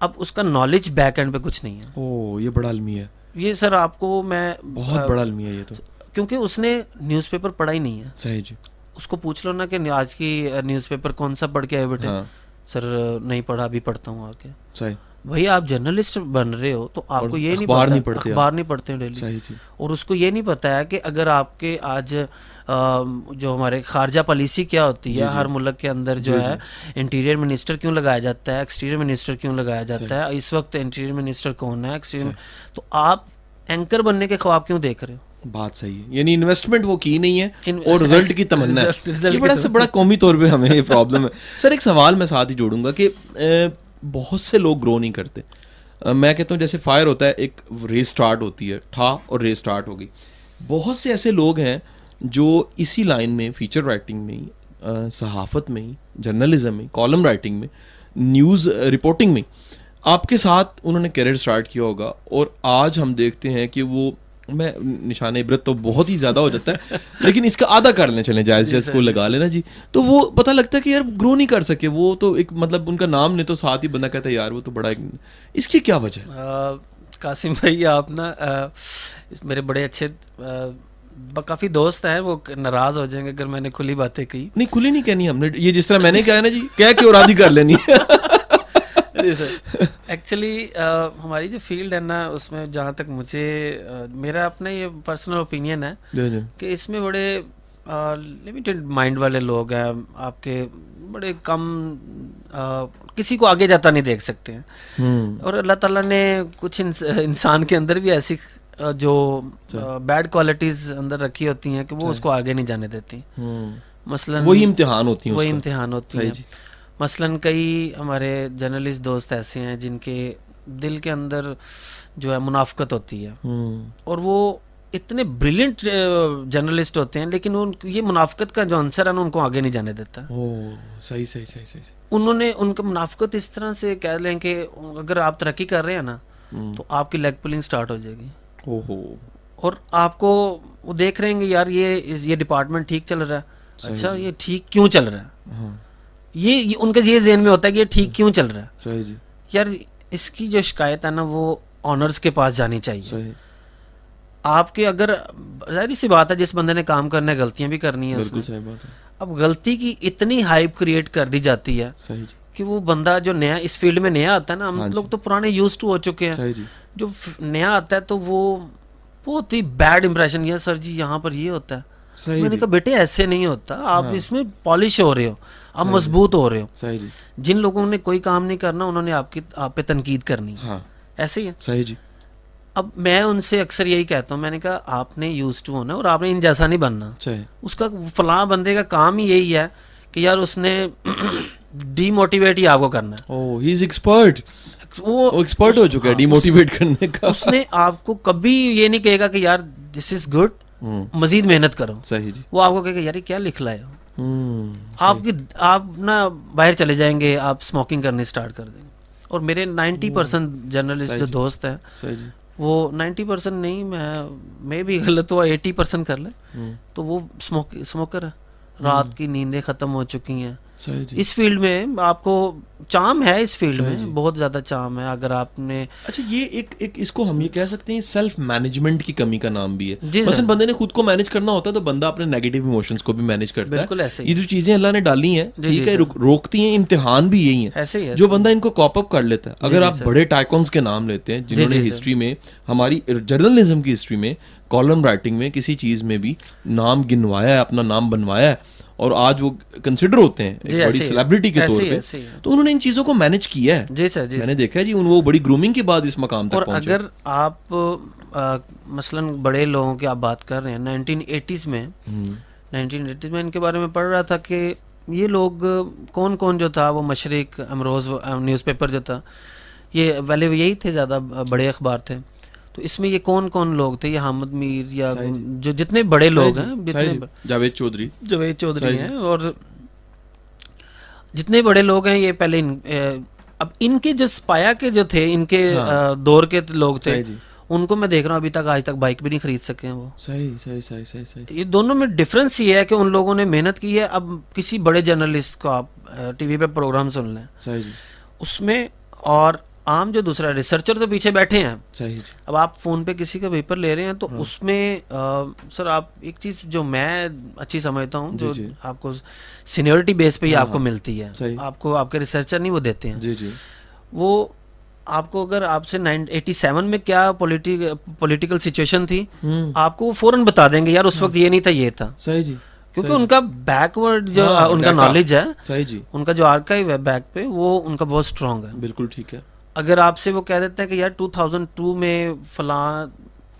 اب اس کا نالج بیک اینڈ پہ کچھ نہیں ہے۔ او یہ بڑا علمی ہے۔ یہ سر آپ کو میں بہت بڑا علمی ہے یہ تو۔ کیونکہ اس نے نیوز پیپر پڑھا ہی نہیں ہے۔ صحیح جی۔ اس کو پوچھ لو نا کہ آج کی نیوز پیپر کون سا پڑھ کے آئے بیٹے ہاں۔ سر نہیں پڑھا ابھی پڑھتا ہوں آ کے۔ صحیح۔ بھائی آپ جرنلسٹ بن رہے ہو تو آپ کو یہ نہیں پڑھتے اخبار نہیں پڑھتے ہیں ڈیلی جی۔ اور اس کو یہ نہیں پتا ہے کہ اگر آپ کے آج جو ہمارے خارجہ پالیسی کیا ہوتی ہے جی، جی۔ ہر ملک کے اندر جو ہے انٹیریئر منسٹر کیوں لگایا جاتا ہے؟ ایکسٹیریئر منسٹر کیوں لگایا جاتا ہے؟ اس وقت انٹیریئر منسٹر کون ہے؟ تو آپ اینکر بننے کے خواب کیوں دیکھ رہے ہو؟ بات صحیح ہے۔ یعنی انویسٹمنٹ وہ کی نہیں ہے اور رزلٹ کی تمنا ہے۔ یہ بڑا سے بڑا قومی طور پہ ہمیں یہ پرابلم ہے۔ سر ایک سوال میں ساتھ ہی جوڑوں گا کہ بہت سے لوگ گرو نہیں کرتے۔ میں کہتا ہوں جیسے فائر ہوتا ہے، ایک ریس سٹارٹ ہوتی ہے ٹھا اور ریس سٹارٹ ہوگی۔ بہت سے ایسے لوگ ہیں جو اسی لائن میں فیچر رائٹنگ میں صحافت میں جرنلزم میں کالم رائٹنگ میں نیوز رپورٹنگ میں، آپ کے ساتھ انہوں نے کیریئر اسٹارٹ کیا ہوگا۔ اور آج ہم دیکھتے ہیں کہ وہ میں نشان عبرت تو بہت ہی زیادہ ہو جاتا ہے لیکن اس کا آدھا کر لیں چلیں جائز جائز کو لگا لینا جی۔ تو وہ پتہ لگتا ہے کہ یار گرو نہیں کر سکے وہ تو ایک مطلب ان کا نام لے تو ساتھ ہی بندہ کہتا ہے یار وہ تو بڑا اس کی کیا وجہ ہے؟ قاسم بھائی آپ نا میرے بڑے اچھے کافی دوست ہیں وہ ناراض ہو جائیں گے اگر میں نے کھلی باتیں کی نہیں کھلی نہیں کہنی ہم نے یہ جس طرح میں نے کہا نا جی کہہ کے اور آدھی کر لینی جی سر ایکچولی ہماری جو فیلڈ ہے نا اس میں جہاں تک مجھے میرا اپنا یہ پرسنل اوپینین ہے جی، جی۔ کہ اس میں بڑے لمیٹڈ مائنڈ والے لوگ ہیں۔ آپ کے بڑے کم کسی کو آگے جاتا نہیں دیکھ سکتے ہیں۔ اور اللہ تعالیٰ نے کچھ انسان کے اندر بھی ایسی جو بیڈ کوالٹیز اندر رکھی ہوتی ہیں کہ وہ اس کو آگے نہیں جانے دیتی۔ مثلاً وہی امتحان ہوتی ہیں وہی امتحان ہوتی ہیں۔ جی۔ مثلاً کئی ہمارے جرنلسٹ دوست ایسے ہیں جن کے دل کے اندر جو ہے منافقت ہوتی ہے۔ اور وہ اتنے بریلینٹ جرنلسٹ ہوتے ہیں لیکن ان یہ منافقت کا جو عنصر ہے نا ان کو آگے نہیں جانے دیتا۔ صحیح صحیح صحیح صحیح۔ انہوں نے ان کا منافقت اس طرح سے کہہ لیں کہ اگر آپ ترقی کر رہے ہیں نا تو آپ کی لیگ پلنگ سٹارٹ ہو جائے گی۔ اور آپ کو وہ دیکھ رہے ہیں کہ یار یہ یہ ڈپارٹمنٹ ٹھیک چل رہا ہے۔ اچھا یہ ٹھیک کیوں چل رہا ہے؟ ہاں۔ یہ ان کا یہ ذہن میں ہوتا ہے کہ یہ ٹھیک کیوں چل رہا ہے؟ صحیح جی۔ یار اس کی جو شکایت ہے نا وہ آنرز کے پاس جانی چاہیے۔ صحیح۔ آپ کے اگر ظاہری سی بات ہے جس بندے نے کام کرنا ہے غلطیاں بھی کرنی ہیں اب غلطی کی اتنی ہائپ کریٹ کر دی جاتی ہے جی۔ کہ وہ بندہ جو نیا اس فیلڈ میں نیا آتا ہے نا ہم ہاں لوگ جی۔ تو پرانے یوز ٹو ہو چکے ہیں۔ جی۔ جو نیا آتا ہے تو وہ بہت ہی بیڈ امپریشن یہ سر جی یہاں پر یہ ہوتا ہے۔ میں نے کہا بیٹے ایسے نہیں ہوتا۔ آپ ہاں۔ اس میں پالش ہو رہے ہو۔ آپ مضبوط ہو رہے ہو جن لوگوں نے کوئی کام نہیں کرنا انہوں نے آپ کی آپ پہ تنقید کرنی۔ ہاں۔ ایسے ہی ہے۔ صحیح جی۔ اب میں ان سے اکثر یہی کہتا ہوں میں نے کہا آپ نے یوز ٹو ہونا اور آپ نے ان جیسا نہیں بننا۔ اس کا فلاں بندے کا کام ہی یہی ہے کہ یار اس نے ڈی موٹیویٹ ہی آپ کو کرنا ہے۔ ایکسپرٹ وہ ایکسپرٹ ہو چکا ہے ڈی موٹیویٹ کرنے کا۔ اس نے آپ کو کبھی یہ نہیں کہے گا کہ یار دس از گڈ مزید محنت کرو۔ صحیح جی۔ وہ آپ کو کہے گا یار کیا لکھ لائے ہو؟ آپ کی آپ نا باہر چلے جائیں گے آپ اسموکنگ کرنے اسٹارٹ کر دیں گے۔ اور میرے نائنٹی پرسینٹ جرنلسٹ جو دوست ہیں وہ نائنٹی پرسینٹ نہیں میں میں بھی غلط ہوا ایٹی پرسینٹ کر لیں۔ تو وہ اسموکر ہے۔ رات کی نیندیں ختم ہو چکی ہیں۔ جی۔ اس فیلڈ میں آپ کو چام ہے اس فیلڈ میں؟ جی۔ بہت زیادہ چام ہے اگر آپ نے اچھا یہ ایک ایک اس کو ہم یہ کہہ سکتے ہیں سیلف مینجمنٹ کی کمی کا نام بھی ہے۔ جی مثلا بندے نے خود کو مینج کرنا ہوتا ہے تو بندہ اپنے نیگیٹو ایموشنز کو بھی مینج کرتا ہے۔ یہ جو چیزیں اللہ نے ڈالی ہیں ٹھیک ہے روکتی ہیں امتحان بھی یہی ہیں۔ جو بندہ ان کو کاپ اپ کر لیتا ہے اگر آپ بڑے ٹائکونس کے نام لیتے ہیں جنہوں نے ہسٹری میں ہماری جرنلزم کی ہسٹری میں کالم رائٹنگ میں کسی چیز میں بھی نام گنوایا ہے اپنا نام بنوایا ہے اور آج وہ کنسیڈر ہوتے ہیں ایک جی، بڑی سیلیبریٹی کے طور پہ تو انہوں نے ان چیزوں کو مینج کیا ہے۔ جی سر جی میں نے دیکھا جی وہ بڑی گرومنگ کے بعد اس مقام تک پہنچے۔ اگر آپ مثلا بڑے لوگوں کی آپ بات کر رہے ہیں نائنٹین ایٹیز میں نائنٹین ایٹیز میں ان کے بارے میں پڑھ رہا تھا کہ یہ لوگ کون کون جو تھا وہ مشرق امروز نیوز پیپر جو تھا یہ پہلے یہی تھے زیادہ بڑے اخبار تھے۔ تو اس میں یہ کون کون لوگ تھے؟ یہ حامد میر یا جی۔ جو جتنے بڑے لوگ ہیں جی۔ جاوید چودھری۔ جاوید چودھری ہیں اور جتنے بڑے لوگ ہیں یہ پہلے اب ان کے جو سپایا کے جو تھے ان کے ہاں۔ دور کے لوگ تھے جی۔ ان کو میں دیکھ رہا ہوں ابھی تک آج تک بائک بھی نہیں خرید سکے ہیں وہ۔ صحیح صحیح صحیح صحیح صحیح۔ یہ دونوں میں ڈفرینس یہ ہے کہ ان لوگوں نے محنت کی ہے۔ اب کسی بڑے جرنلسٹ کو آپ ٹی وی پہ پروگرام سن لیں۔ اس میں اور عام جو دوسرا ریسرچر تو پیچھے بیٹھے ہیں۔ صحیح جی۔ اب آپ فون پہ کسی کا پیپر لے رہے ہیں تو ہاں۔ اس میں سر آپ ایک چیز جو میں اچھی سمجھتا ہوں جو جی، جی۔ آپ کو سینیورٹی بیس پہ ہی آپ کو ہاں، ملتی ہے۔ آپ کو آپ کے ریسرچر نہیں وہ دیتے ہیں۔ وہ آپ کو اگر آپ سے ایٹی سیون میں کیا پولیٹیکل سچویشن تھی آپ کو وہ فوراً بتا دیں گے یار اس ہاں۔ وقت یہ نہیں تھا یہ تھا۔ صحیح جی۔ کیونکہ ان کا بیکورڈ جو ان کا نالج ہے ان کا جو آرکائیو ہے بیک پہ وہ ان کا بہت اسٹرانگ ہے۔ بالکل ٹھیک ہے۔ اگر آپ سے وہ کہہ دیتے ہیں کہ یار ٹو تھاؤزینڈ ٹو میں فلاں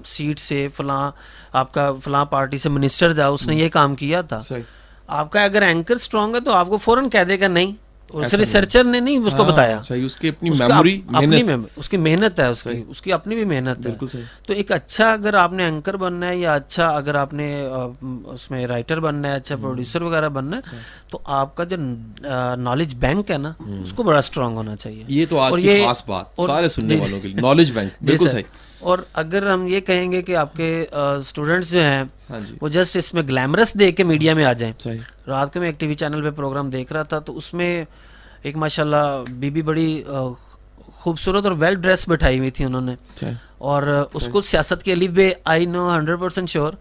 سیٹ سے فلاں آپ کا فلاں پارٹی سے منسٹر تھا اس نے یہ کام کیا تھا۔ آپ کا اگر اینکر اسٹرانگ ہے تو آپ کو فوراً کہہ دے گا نہیں۔ اس ریسرچر نے نہیں اس کو ہاں، بتایا۔ اس کی اپنی میموری اس کی محنت ہے اس کی اس کی اپنی بھی محنت ہے۔ تو ایک اچھا اگر آپ نے اینکر بننا ہے یا اچھا اگر آپ نے اس میں رائٹر بننا ہے اچھا پروڈیوسر وغیرہ بننا ہے تو آپ کا جو نالج بینک ہے نا اس کو بڑا اسٹرانگ ہونا چاہیے۔ یہ تو آج کی خاص بات سارے سننے والوں کے لیے نالج بینک بالکل صحیح۔ اور اگر ہم یہ کہیں گے کہ آپ کے اسٹوڈنٹس جو ہیں جی۔ وہ جسٹ اس میں گلیمرس دیکھ کے میڈیا میں آ جائیں۔ رات کو میں ایک ٹی وی چینل پہ پروگرام دیکھ رہا تھا تو اس میں ایک ماشاء اللہ بی بی بڑی خوبصورت اور ویل ڈریس بٹھائی ہوئی تھی انہوں نے۔ اور اس کو سیاست کے الف بے I know hundred percent sure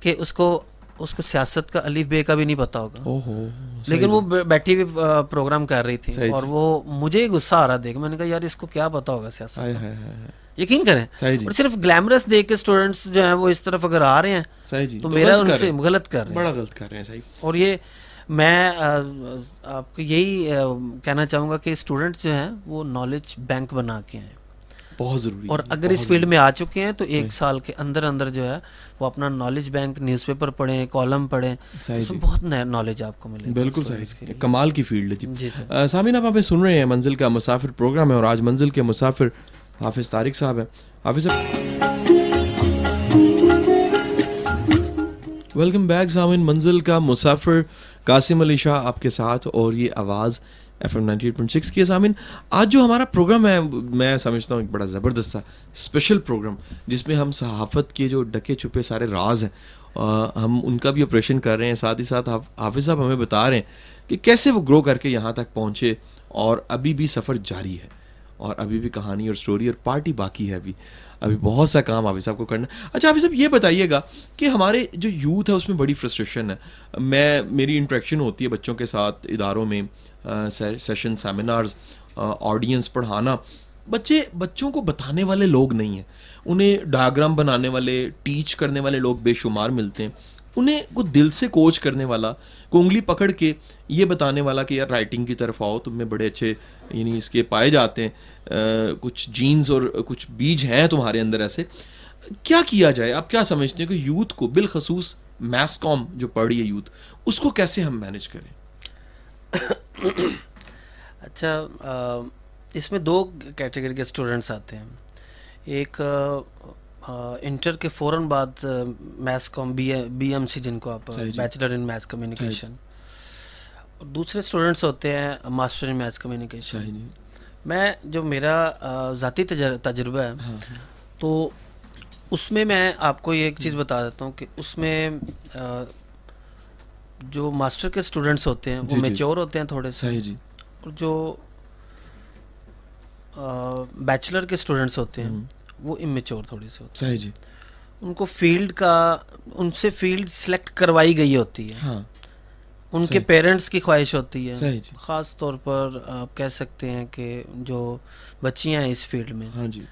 کہ اس کو اس کو سیاست کا الف بے کا بھی نہیں پتا ہوگا۔ لیکن وہ بیٹھی ہوئی پروگرام کر رہی تھی اور وہ مجھے غصہ آ رہا دیکھ۔ میں نے کہا یار اس کو کیا پتا ہوگا سیاست یقین کریں۔ جی۔ اور صرف گلیمرس دیکھ کے اسٹوڈینٹس جو ہیں وہ اس طرف اگر آ رہے ہیں جی۔ تو میرا ان سے غلط کر رہے ہیں۔ بڑا غلط کر رہے ہیں اور یہ میں آپ کو یہی کہنا چاہوں گا کہ اسٹوڈنٹس جو ہیں وہ نالج بینک بنا کے ہیں۔ بہت ضروری اور اگر اس فیلڈ میں آ چکے ہیں تو ایک سال کے اندر اندر جو ہے وہ اپنا نالج بینک نیوز پیپر پڑھیں کالم پڑھیں۔ اس میں بہت نیا نالج آپ کو ملے بالکل صحیح۔ کمال کی فیلڈ ہے جی۔ سامعین آپ ہمیں سن رہے ہیں منزل کا مسافر پروگرام ہے اور آج منزل کے مسافر حافظ طارق صاحب ہیں۔ حافظ صاحب۔ ویلکم بیک سامعین منزل کا مسافر قاسم علی شاہ آپ کے ساتھ اور یہ آواز F M ninety eight point six کی سامعین آج جو ہمارا پروگرام ہے، میں سمجھتا ہوں ایک بڑا زبردست سا اسپیشل پروگرام جس میں ہم صحافت کے جو ڈکے چھپے سارے راز ہیں ہم ان کا بھی آپریشن کر رہے ہیں۔ ساتھ ہی ساتھ حافظ صاحب ہمیں بتا رہے ہیں کہ کیسے وہ گرو کر کے یہاں تک پہنچے اور ابھی بھی سفر جاری ہے۔ اور ابھی بھی کہانی اور اسٹوری اور پارٹی باقی ہے ابھی۔ ابھی بہت سا کام حافظ صاحب کو کرنا۔ اچھا حافظ صاحب یہ بتائیے گا کہ ہمارے جو یوتھ ہے، اس میں بڑی فرسٹریشن ہے۔ میں، میری انٹریکشن ہوتی ہے بچوں کے ساتھ اداروں میں سیشن سیمینارز آڈینس پڑھانا۔ بچے، بچوں کو بتانے والے لوگ نہیں ہیں۔ انہیں ڈایاگرام بنانے والے ٹیچ کرنے والے لوگ بے شمار ملتے ہیں۔ انہیں کو دل سے کوچ کرنے والا کو انگلی پکڑ کے یہ بتانے والا کہ یار رائٹنگ کی طرف آؤ، تم میں بڑے اچھے یعنی اس کے پائے جاتے ہیں کچھ جینز اور کچھ بیج ہیں تمہارے اندر ایسے۔ کیا کیا جائے؟ آپ کیا سمجھتے ہیں کہ یوتھ کو بالخصوص میس کام جو پڑھی ہے یوتھ، اس کو کیسے ہم مینج کریں؟ اچھا اس میں دو کیٹیگری کے اسٹوڈنٹس آتے ہیں۔ ایک انٹر کے فوراً بعد maths com B B M C جن کو آپ بیچلر ان میتھس کمیونیکیشن دوسرے اسٹوڈنٹس ہوتے ہیں ماسٹر ان میتھس کمیونیکیشن میں جو میرا ذاتی تجربہ ہے ہاں، ہاں۔ تو اس میں میں آپ کو یہ ایک چیز بتا دیتا ہوں کہ اس میں جو ماسٹر کے اسٹوڈنٹس ہوتے ہیں وہ میچور جی، جی۔ ہوتے ہیں تھوڑے سے۔ جی۔ اور جو بیچلر کے اسٹوڈنٹس ہوتے ہیں وہ امیچور تھوڑی سے ہوتے ہیں جی۔ ان کو فیلڈ کا ان سے فیلڈ سلیکٹ کروائی گئی ہوتی ہے۔ ہاں۔ ان کے پیرنٹس کی خواہش ہوتی ہے۔ جی۔ خاص طور پر آپ کہہ سکتے ہیں کہ جو بچیاں ہیں اس فیلڈ میں۔ ہاں جی۔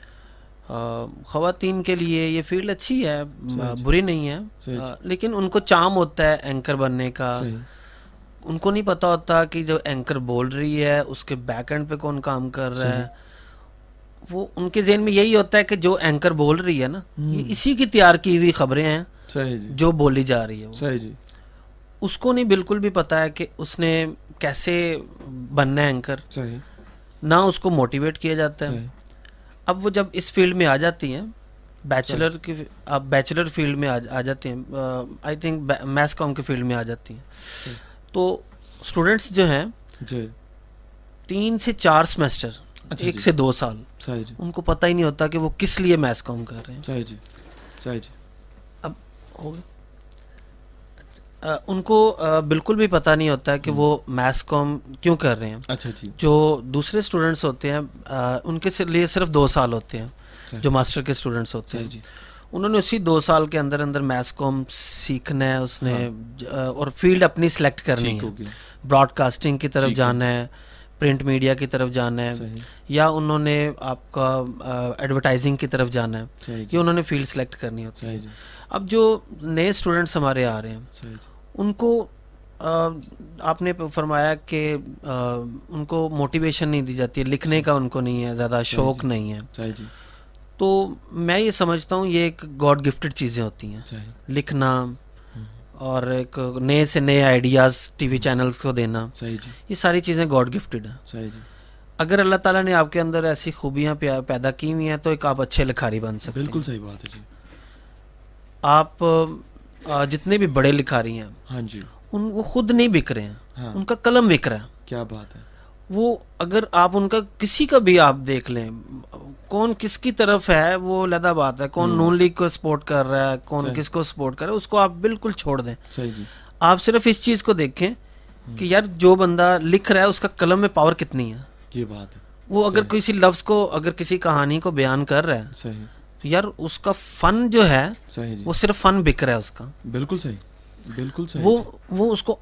خواتین کے لیے یہ فیلڈ اچھی ہے جی۔ بری نہیں ہے۔ جی۔ لیکن ان کو چام ہوتا ہے اینکر بننے کا۔ ان کو نہیں پتا ہوتا کہ جو اینکر بول رہی ہے اس کے بیک اینڈ پہ کون کام کر رہا ہے۔ وہ ان کے ذہن میں یہی ہوتا ہے کہ جو اینکر بول رہی ہے نا یہ اسی کی تیار کی ہوئی خبریں ہیں جی۔ جو بولی جا رہی ہے جی۔ اس کو نہیں بالکل بھی پتا ہے کہ اس نے کیسے بننا ہے اینکر۔ نہ اس کو موٹیویٹ کیا جاتا ہے۔ اب وہ جب اس فیلڈ میں آ جاتی ہیں بیچلر کی اب بیچلر فیلڈ میں آ جاتی ہیں۔ آئی تھنک میس کام کے فیلڈ میں آ جاتی ہیں۔ تو اسٹوڈینٹس جو ہیں جی۔ تین سے چار سمیسٹر ایک جی۔ سے دو سال۔ جی۔ ان کو پتہ ہی نہیں ہوتا کہ وہ کس لیے میس کام کر رہے ہیں۔ جی۔ جی۔ اب ہو گیا۔ ان کو بالکل بھی پتہ نہیں ہوتا کہ وہ میس کام کیوں کر رہے ہیں۔ اچھا جی۔ جو دوسرے اسٹوڈنٹس ہوتے ہیں ان کے لیے صرف دو سال ہوتے ہیں۔ جو ماسٹر کے اسٹوڈنٹس ہوتے ہیں۔ انہوں نے اسی دو سال کے اندر اندر میس کام سیکھنا ہے اس نے ہاں۔ اور فیلڈ اپنی سلیکٹ کرنی ہے۔ براڈ کاسٹنگ کی طرف جانا ہے۔ پرنٹ میڈیا کی طرف جانا ہے یا انہوں نے آپ کا ایڈورٹائزنگ کی طرف جانا ہے یہ انہوں نے فیلڈ سلیکٹ کرنی ہوتی ہے۔ اب جو نئے اسٹوڈنٹس ہمارے آ رہے ہیں ان کو آپ نے فرمایا کہ ان کو موٹیویشن نہیں دی جاتی ہے لکھنے کا ان کو نہیں ہے زیادہ شوق نہیں ہے۔ جی۔ تو میں یہ سمجھتا ہوں یہ ایک گاڈ گفٹڈ چیزیں ہوتی ہیں۔ لکھنا اور ایک نئے سے نئے آئیڈیاز ٹی وی چینلز کو دینا۔ صحیح جی۔ یہ ساری چیزیں گاڈ گفٹیڈ ہیں۔ صحیح جی۔ اگر اللہ تعالیٰ نے آپ کے اندر ایسی خوبیاں پیدا کی ہوئی ہیں تو ایک آپ اچھے لکھاری بن سکتے بالکل صحیح بات ہے جی۔ آپ جتنے بھی بڑے لکھاری ہیں ہاں جی۔ ان وہ خود نہیں بک رہے ہیں۔ ہاں۔ ان کا قلم بک رہا ہے۔ کیا بات ہے۔ وہ اگر آپ ان کا کسی کا بھی آپ دیکھ لیں کون کس کی طرف ہے وہ علیحدہ بات ہے۔ کون نون لیگ کو سپورٹ کر رہا ہے کون کس کو سپورٹ کر رہا ہے اس کو آپ بالکل چھوڑ دیں۔ جی۔ آپ صرف اس چیز کو دیکھیں کہ یار جو بندہ لکھ رہا ہے اس کا قلم میں پاور کتنی ہے۔ یہ بات ہے۔ وہ اگر کسی لفظ کو اگر کسی کہانی کو بیان کر رہا ہے یار اس کا فن جو ہے جی۔ وہ صرف فن بک رہا ہے اس کا۔ بالکل صحیح۔ بالکل صحیح وہ وہ اس کو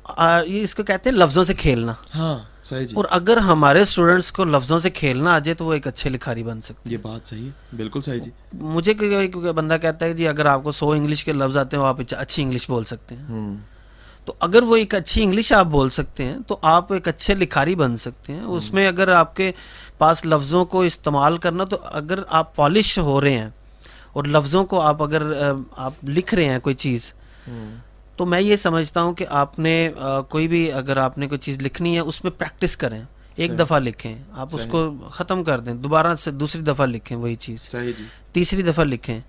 اس کو کہتے ہیں لفظوں سے کھیلنا۔ ہاں صحیح جی۔ اور اگر ہمارے اسٹوڈنٹس کو لفظوں سے کھیلنا آ جائے تو وہ ایک اچھے لکھاری بن سکتے یہ بات صحیح ہے بالکل صحیح جی۔ مجھے ایک بندہ کہتا ہے جی اگر آپ کو سو انگلش کے لفظ آتے ہیں وہ آپ اچھی انگلش بول سکتے ہیں۔ تو اگر وہ ایک اچھی انگلش آپ بول سکتے ہیں تو آپ ایک اچھے لکھاری بن سکتے ہیں۔ اس میں اگر آپ کے پاس لفظوں کو استعمال کرنا تو اگر آپ پالش ہو رہے ہیں اور لفظوں کو آپ اگر آپ لکھ رہے ہیں کوئی چیز تو میں یہ سمجھتا ہوں کہ آپ نے کوئی بھی اگر آپ نے کوئی چیز لکھنی ہے اس میں پریکٹس کریں۔ ایک دفعہ لکھیں۔ آپ اس کو ختم کر دیں۔ دوبارہ سے دوسری دفعہ لکھیں وہی چیز۔ جی۔ تیسری دفعہ لکھیں۔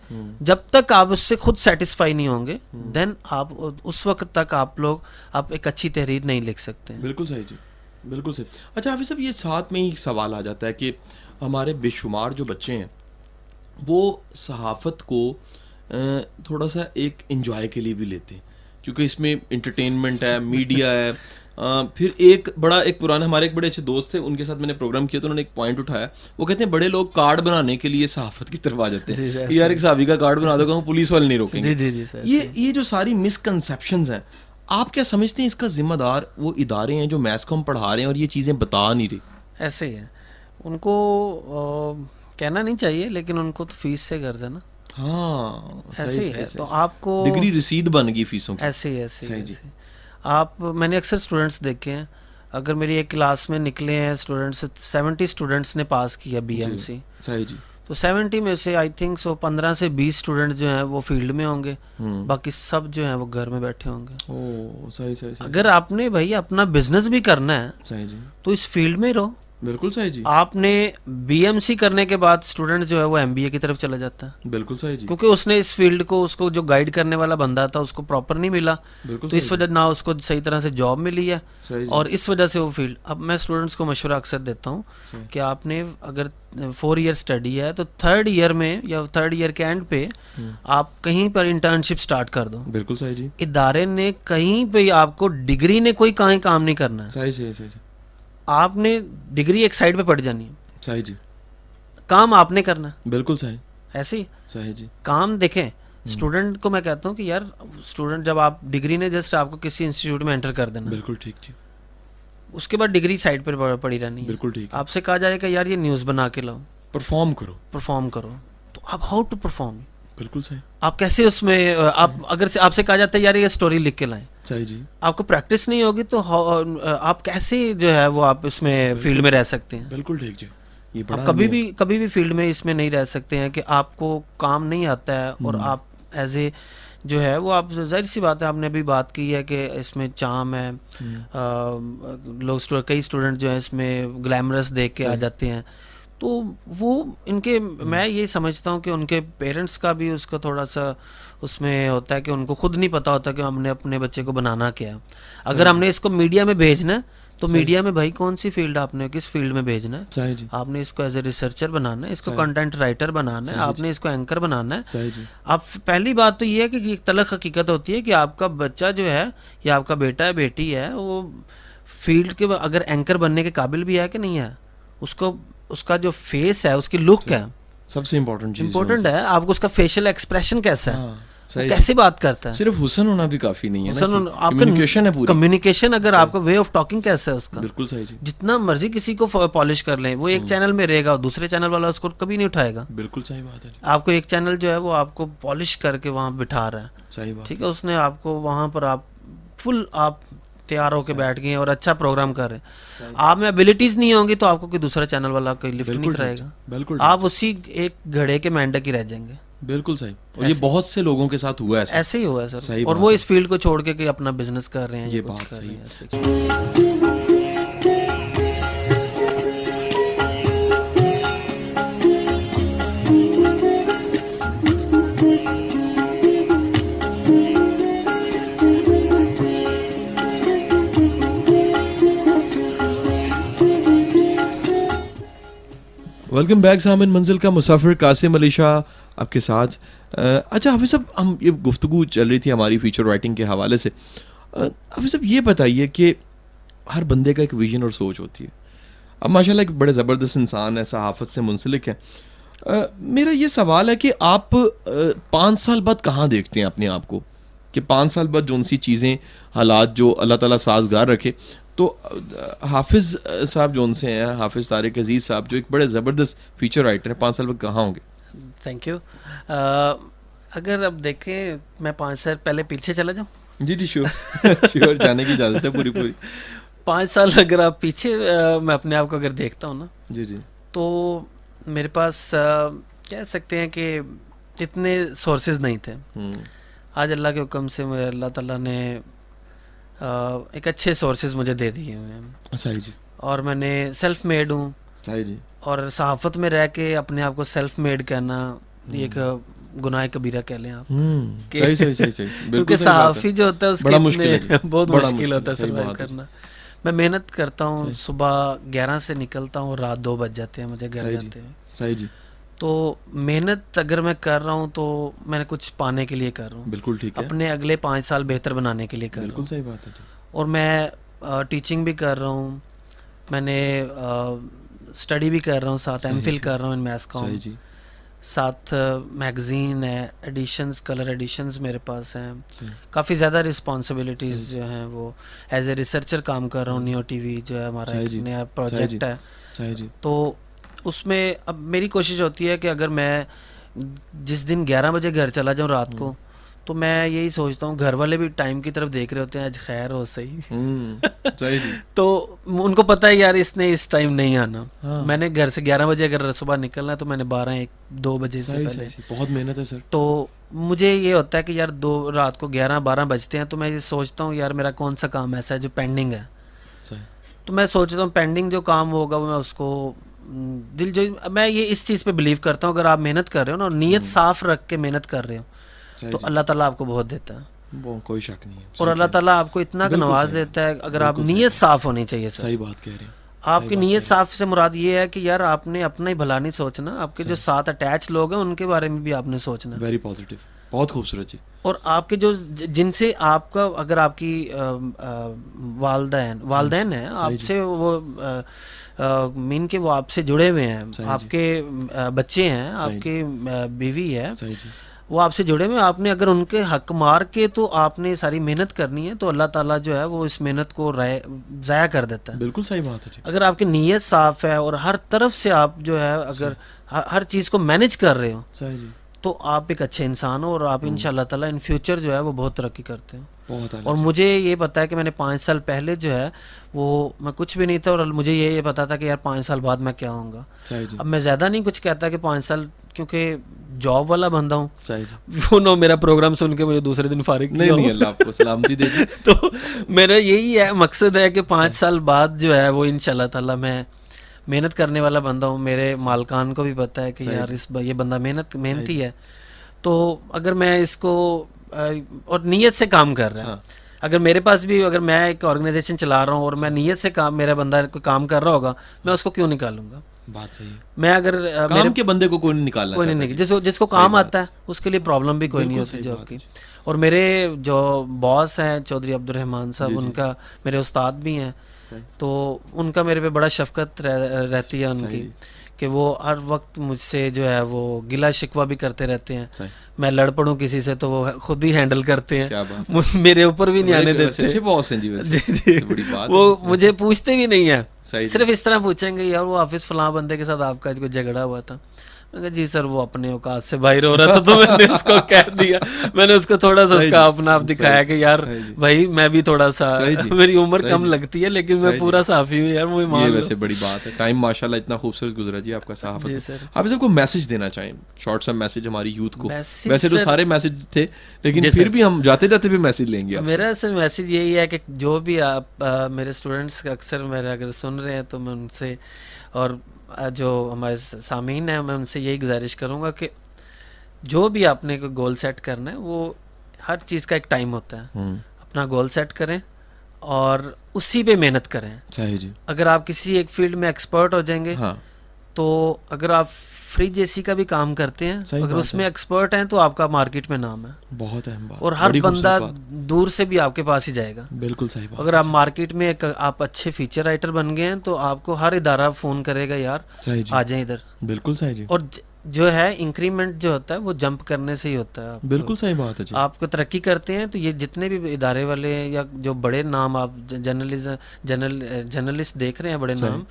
جب تک آپ اس سے خود سیٹسفائی نہیں ہوں گے دین آپ اس وقت تک آپ لوگ آپ ایک اچھی تحریر نہیں لکھ سکتے بالکل صحیح جی۔ بالکل صحیح۔ اچھا حافظ صاحب یہ ساتھ میں ہی سوال آ جاتا ہے کہ ہمارے بے شمار جو بچے ہیں وہ صحافت کو تھوڑا سا ایک انجوائے کے لیے بھی لیتے ہیں۔ کیونکہ اس میں انٹرٹینمنٹ ہے میڈیا ہے۔ پھر ایک بڑا ایک پرانا ہمارے ایک بڑے اچھے دوست تھے ان کے ساتھ میں نے پروگرام کیا تو انہوں نے ایک پوائنٹ اٹھایا۔ وہ کہتے ہیں بڑے لوگ کارڈ بنانے کے لیے صحافت کی طرف آ جاتے ہیں۔ جی، یار ایک صحافی کا کارڈ بنا دو کہ پولیس والے نہیں روکیں گے۔ جی، یہ یہ جو ساری مسکنسیپشنز ہیں آپ کیا سمجھتے ہیں اس کا ذمہ دار وہ ادارے ہیں جو میتھس کو ہم پڑھا رہے ہیں اور یہ چیزیں بتا نہیں رہی ایسے ہی ہے ان کو کہنا نہیں چاہیے لیکن ان کو تو فیس سے غرض ہے نا۔ ہاں ایسے ہی ہے تو آپ کو ڈگری رسید بن گئی فیسوں ایسے ہی ایسے ہی آپ میں نے اکثر اسٹوڈنٹس دیکھے ہیں۔ اگر میری ایک کلاس میں نکلے ہیں اسٹوڈنٹس سیونٹی اسٹوڈنٹس نے پاس کیا بی ایم سی صحیح جی۔ تو سیونٹی میں سے آئی تھنک سو پندرہ سے بیس اسٹوڈنٹ جو ہیں وہ فیلڈ میں ہوں گے۔ باقی سب جو ہیں وہ گھر میں بیٹھے ہوں گے۔ اگر آپ نے بھائی اپنا بزنس بھی کرنا ہے جی۔ تو اس فیلڈ میں رہو۔ بالکل صحیح جی۔ آپ نے بی ایم سی کرنے کے بعد اسٹوڈنٹ جو ہے وہ ایم بی اے کی طرف چلا جاتا۔ ہے بالکل صحیح جی۔ کیونکہ اس نے اس فیلڈ کو اس کو جو گائیڈ کرنے والا بندہ تھا اس کو پراپر نہیں ملا۔ تو اس وجہ نہ اس کو صحیح طرح سے جاب ملی ہے۔ جی۔ اور اس وجہ سے وہ فیلڈ اب میں اسٹوڈنٹس کو مشورہ اکثر دیتا ہوں کہ آپ نے اگر فور ایئر اسٹڈی ہے تو تھرڈ ایئر میں یا تھرڈ ایئر کے اینڈ پہ آپ کہیں پر انٹرنشپ اسٹارٹ کر دو۔ بالکل صحیح جی۔ ادارے نے کہیں پہ آپ کو ڈگری نے کوئی کہیں کام نہیں کرنا۔ صحیح صحیح صحیح۔ آپ نے ڈگری ایک سائڈ پہ پڑ جانی ہے۔ صحیح جی۔ کام آپ نے کرنا۔ بالکل صحیح۔ ایسے صحیح جی۔ کام دیکھیں اسٹوڈنٹ کو میں کہتا ہوں کہ یار اسٹوڈنٹ جب آپ ڈگری نے جسٹ آپ کو کسی انسٹیٹیوٹ میں انٹر کر دینا۔ بالکل ٹھیک جی۔ اس کے بعد ڈگری سائڈ پہ پڑی رہنی ہے۔ بالکل ٹھیک۔ آپ سے کہا جائے کہ یار یہ نیوز بنا کے لاؤ۔ پرفارم کرو۔ پرفارم کرو۔ تو آپ ہاؤ ٹو پرفارم بالکل صحیح۔ آپ کیسے اس میں آپ اگر آپ سے کہا جاتا ہے یار یہ اسٹوری لکھ کے لائیں۔ جی۔ آپ کو پریکٹس نہیں ہوگی تو آپ کیسے جو ہے وہ آپ اس میں فیلڈ میں رہ سکتے ہیں؟ بالکل ٹھیک جی۔ آپ کبھی بھی کبھی بھی فیلڈ میں اس میں نہیں رہ سکتے ہیں کہ آپ کو کام نہیں آتا ہے اور آپ ایز اے جو ہے وہ آپ ظاہر سی بات ہے آپ نے ابھی بات کی ہے کہ اس میں چام ہے۔ لوگ کئی اسٹوڈنٹ جو ہیں اس میں گلیمرس دیکھ کے آ جاتے ہیں۔ تو وہ ان کے میں یہ سمجھتا ہوں کہ ان کے پیرنٹس کا بھی اس کا تھوڑا سا اس میں ہوتا ہے کہ ان کو خود نہیں پتا ہوتا کہ ہم نے اپنے بچے کو بنانا کیا اگر ہم نے اس کو میڈیا میں بھیجنا ہے تو میڈیا میں بھائی کون سی فیلڈ آپ نے کس فیلڈ میں بھیجنا ہے جی۔ آپ نے اس کو ایز اے ریسرچر بنانا ہے اس کو کنٹینٹ رائٹر بنانا ہے آپ جی۔ نے اس کو اینکر بنانا ہے جی۔ اب پہلی بات تو یہ ہے کہ ایک تلخ حقیقت ہوتی ہے کہ آپ کا بچہ جو ہے یا آپ کا بیٹا ہے بیٹی ہے وہ فیلڈ کے اگر اینکر بننے کے قابل بھی ہے کہ نہیں ہے اس کو اس کا جو فیس ہے اس کی لک ہے. سب سے امپورٹنٹ امپورٹنٹ ہے آپ کو اس کا فیشل ایکسپریشن کیسا ہے؟ ہاں، کیسے بات کرتا ہے؟ صرف حسن ہونا بھی کافی نہیں ہے کمیونیکیشن اگر آپ کا وے آف ٹاکنگ کیسا ہے اس کا؟ بالکل صحیح جی. جتنا مرضی کسی کو پالش کر لیں وہ ایک چینل میں رہے گا دوسرے چینل والا اس کو کبھی نہیں اٹھائے گا۔ بالکل صحیح بات ہے آپ کو ایک چینل جو ہے وہ آپ کو پالش کر کے وہاں بٹھا رہا ہے۔ صحیح بات ٹھیک ہے۔ اس نے آپ کو وہاں پر آپ فل آپ تیار ہو کے بیٹھ گئے اور اچھا پروگرام کر رہے ہیں۔ آپ میں ابلیٹیز نہیں ہوں گی تو آپ کو کوئی دوسرا چینل والا کوئی لفٹ نہیں کرائے گا۔ بالکل آپ اسی ایک گھڑے کے مینڈک ہی رہ جائیں گے۔ بالکل صحیح۔ اور یہ بہت سے لوگوں کے ساتھ ہوا ہے ایسے ہی ہوا ہے سر۔ اور وہ اس فیلڈ کو چھوڑ کے اپنا بزنس کر رہے ہیں یہ بات صحیح ویلکم بیک سامن منزل کا مسافر قاسم علی شاہ آپ کے ساتھ اچھا حافظ صاحب ہم یہ گفتگو چل رہی تھی ہماری فیچر رائٹنگ کے حوالے سے حافظ صاحب یہ بتائیے کہ ہر بندے کا ایک ویژن اور سوچ ہوتی ہے اب ماشاء اللہ ایک بڑے زبردست انسان ہے صحافت سے منسلک ہے میرا یہ سوال ہے کہ آپ پانچ سال بعد کہاں دیکھتے ہیں اپنے آپ کو کہ پانچ سال بعد جو ان سی چیزیں حالات جو اللہ تعالیٰ سازگار رکھے تو حافظ صاحب جو ان سے ہیں حافظ طارق عزیز صاحب جو ایک بڑے زبردست فیچر رائٹر ہیں پانچ سال بعد کہاں ہوں گے؟ تھینک یو اگر اب دیکھیں میں پانچ سال پہلے پیچھے چلا جاؤں؟ جی جی شیور شیور جانے کی اجازت ہے پوری پوری. پانچ سال اگر آپ پیچھے میں اپنے آپ کو اگر دیکھتا ہوں نا جی جی. تو میرے پاس کہہ سکتے ہیں کہ اتنے سورسز نہیں تھے۔ آج اللہ کے حکم سے اللہ تعالیٰ نے ایک اچھے سورسز مجھے دے دیے ہوئے ہیں۔ صحیح جی۔ اور میں نے سیلف میڈ ہوں۔ صحیح جی۔ اور صحافت میں رہ کے اپنے آپ کو سیلف میڈ کہنا ایک گناہ کبیرہ کہہ لیں آپ۔ کیونکہ صحافی جو ہوتا ہے اس کے بہت مشکل ہوتا ہے سروائیو کرنا۔ میں محنت کرتا ہوں صبح گیارہ سے نکلتا ہوں رات دو بج جاتے ہیں مجھے گھر جاتے ہیں۔ صحیح جی۔ تو محنت اگر میں کر رہا ہوں تو میں نے کچھ پانے کے لیے کر رہا ہوں۔ بالکل ٹھیک ہے۔ اپنے اگلے پانچ سال بہتر بنانے کے لیے کر رہا ہوں۔ صحیح بات ہے اور میں ٹیچنگ بھی کر رہا ہوں۔ میں نے اسٹڈی بھی کر رہا ہوں ساتھ ایم فل کر رہا ہوں ان میتھس کا جی۔ ساتھ میگزین ہے ایڈیشنز کلر ایڈیشنز میرے پاس ہیں۔ کافی زیادہ رسپانسبلٹیز جو ہیں وہ ایز اے ریسرچر کام کر رہا ہوں نیو ٹی وی جو ہے ہمارا ایک نیا پروجیکٹ ہے۔ تو اس میں اب میری کوشش ہوتی ہے کہ اگر میں جس دن گیارہ بجے گھر چلا جاؤں رات کو تو میں یہی سوچتا ہوں گھر والے بھی ٹائم کی طرف دیکھ رہے ہوتے ہیں آج خیر ہو صحیح۔ جی۔ تو ان کو پتا ہے یار اس نے اس ٹائم نہیں آنا۔ ہاں۔ میں نے گھر سے گیارہ بجے اگر صبح نکلنا ہے تو میں نے بارہ ایک دو بجے سے پہلے۔ بہت محنت ہے سر۔ تو مجھے یہ ہوتا ہے کہ یار دو رات کو گیارہ بارہ بجتے ہیں تو میں یہ سوچتا ہوں یار میرا کون سا کام ایسا ہے جو پینڈنگ ہے۔ تو میں سوچتا ہوں پینڈنگ جو کام ہوگا وہ میں اس کو دل جو میں یہ اس چیز پہ بلیو کرتا ہوں اگر آپ محنت کر رہے ہو نا نیت صاف رکھ کے محنت کر رہے ہو تو اللہ تعالیٰ آپ کو بہت دیتا ہے۔ کوئی شک نہیں اور اللہ تعالیٰ آپ کو اتنا نواز دیتا ہے اگر آپ نیت صاف ہونی چاہیے صحیح بات کہہ رہے ہیں۔ آپ کی نیت صاف سے مراد یہ ہے کہ یار آپ نے اپنا ہی بھلا نہیں سوچنا آپ کے جو ساتھ اٹیچ لوگ ہیں ان کے بارے میں بھی آپ نے سوچنا۔ ویری پازیٹیو بہت خوبصورت جی۔ اور آپ کے جو جن سے آپ کا اگر آپ کی والدین والدین ہیں آپ جی۔ سے وہ مین کے وہ آپ سے جڑے ہوئے ہیں آپ کے بچے ہیں آپ کی بیوی ہے۔ جی۔ وہ آپ سے جڑے ہوئے آپ نے اگر ان کے حق مار کے تو آپ نے ساری محنت کرنی ہے تو اللہ تعالیٰ جو ہے وہ اس محنت کو ضائع کر دیتا ہے۔ بالکل صحیح بات ہے جی۔ اگر آپ کی نیت صاف ہے اور ہر طرف سے آپ جو ہے اگر ہر چیز کو مینج کر رہے ہو جی۔ تو آپ ایک اچھے انسان ہو اور آپ ان شاء اللہ تعالیٰ ان فیوچر جو ہے وہ بہت ترقی کرتے ہیں اور مجھے یہ پتا ہے کہ میں نے پانچ سال پہلے جو ہے وہ میں کچھ بھی نہیں تھا اور مجھے یہ پتا تھا کہ یار پانچ سال بعد میں کیا ہوں گا۔ جی۔ اب میں زیادہ نہیں کچھ کہتا کہ پانچ سال کیونکہ جاب والا بندہ ہوں۔ جی۔ وہ نو میرا پروگرام سن کے مجھے دوسرے دن فارغ نہیں نہیں اللہ آپ کو سلامتی دے تو میرا یہی ہے مقصد ہے کہ پانچ سال بعد جو ہے وہ ان شاء اللہ تعالیٰ میں محنت کرنے والا بندہ ہوں۔ میرے مالکان کو بھی پتا ہے کہ یار اس یہ بندہ محنت محنتی ہے۔ تو اگر میں اس کو اور نیت سے کام کر رہا ہے۔ ہاں۔ اگر میرے پاس بھی اگر میں ایک آرگنائزیشن چلا رہا ہوں اور میں نیت سے کام میرا بندہ کوئی کام کر رہا ہوگا میں اس کو کیوں نکالوں گا؟ بات صحیح میں اگر کام کے بندے کو کوئی نہیں نکالنا کوئی نہیں جس جس کو کام آتا ہے اس کے لیے پرابلم بھی کوئی نہیں ہوتی جو کی۔ اور میرے جو باس ہیں چودھری عبد الرحمان صاحب جی، ان جی۔ کا میرے استاد بھی ہیں۔ تو ان کا میرے پہ بڑا شفقت رہتی ہے ان کی۔ کہ وہ ہر وقت مجھ سے جو ہے وہ گلا شکوہ بھی کرتے رہتے ہیں۔ میں لڑ پڑوں کسی سے تو وہ خود ہی ہینڈل کرتے ہیں۔ میرے اوپر بھی نہیں آنے دیتے۔ جی، جی۔ وہ مجھے پوچھتے بھی نہیں ہیں۔ صرف اس طرح پوچھیں گے یار وہ آفس فلاں بندے کے ساتھ آپ کا کوئی جھگڑا ہوا تھا۔ میں کہا جی سر وہ اپنے اوقات سے باہر ہو رہا تھا تو میں نے اس کو کہہ دیا۔ میں نے اس کو تھوڑا سا اس کا اپنا آپ دکھایا کہ یار بھائی میں بھی تھوڑا سا میری عمر کم لگتی ہے لیکن میں پورا صافی ہوں یار مجھے یہ ویسے بڑی بات ہے۔ ٹائم ماشاءاللہ اتنا خوبصورت گزرا جی آپ کا صاحب جی سر۔ آپ سب کو میسج دینا چاہیں شارٹ سا میسج ہماری یوتھ کو۔ ویسے تو سارے میسج تھے لیکن جی پھر بھی ہم جاتے جاتے بھی میسج لیں گے میرا سر میسج یہی ہے کہ جو بھی آپ میرے اسٹوڈنٹس اکثر میرے اگر سن رہے ہیں تو میں ان سے اور جو ہمارے سامعین ہیں میں ان سے یہی گزارش کروں گا کہ جو بھی آپ نے گول سیٹ کرنا ہے وہ ہر چیز کا ایک ٹائم ہوتا ہے۔ اپنا گول سیٹ کریں اور اسی پہ محنت کریں۔ جی۔ اگر آپ کسی ایک فیلڈ میں ایکسپرٹ ہو جائیں گے ہاں۔ تو اگر آپ فریج اے سی کا بھی کام کرتے ہیں اگر اس میں ایکسپرٹ ہیں تو آپ کا مارکیٹ میں نام ہے۔ بہت اہم اور ہر بندہ دور سے بھی آپ کے پاس ہی جائے گا۔ بالکل صحیح اگر آپ مارکیٹ میں آپ اچھے فیچر رائٹر بن گئے ہیں تو آپ کو ہر ادارہ فون کرے گا یار جی۔ آ جائیں ادھر۔ بالکل صحیح جی۔ اور جو ہے انکریمنٹ جو ہوتا ہے وہ جمپ کرنے سے ہی ہوتا ہے۔ بالکل صحیح بات ہے جی۔ آپ کو ترقی کرتے ہیں تو یہ جتنے بھی ادارے والے یا جو بڑے نام آپ جرنلسٹ جرنلسٹ دیکھ رہے ہیں بڑے نام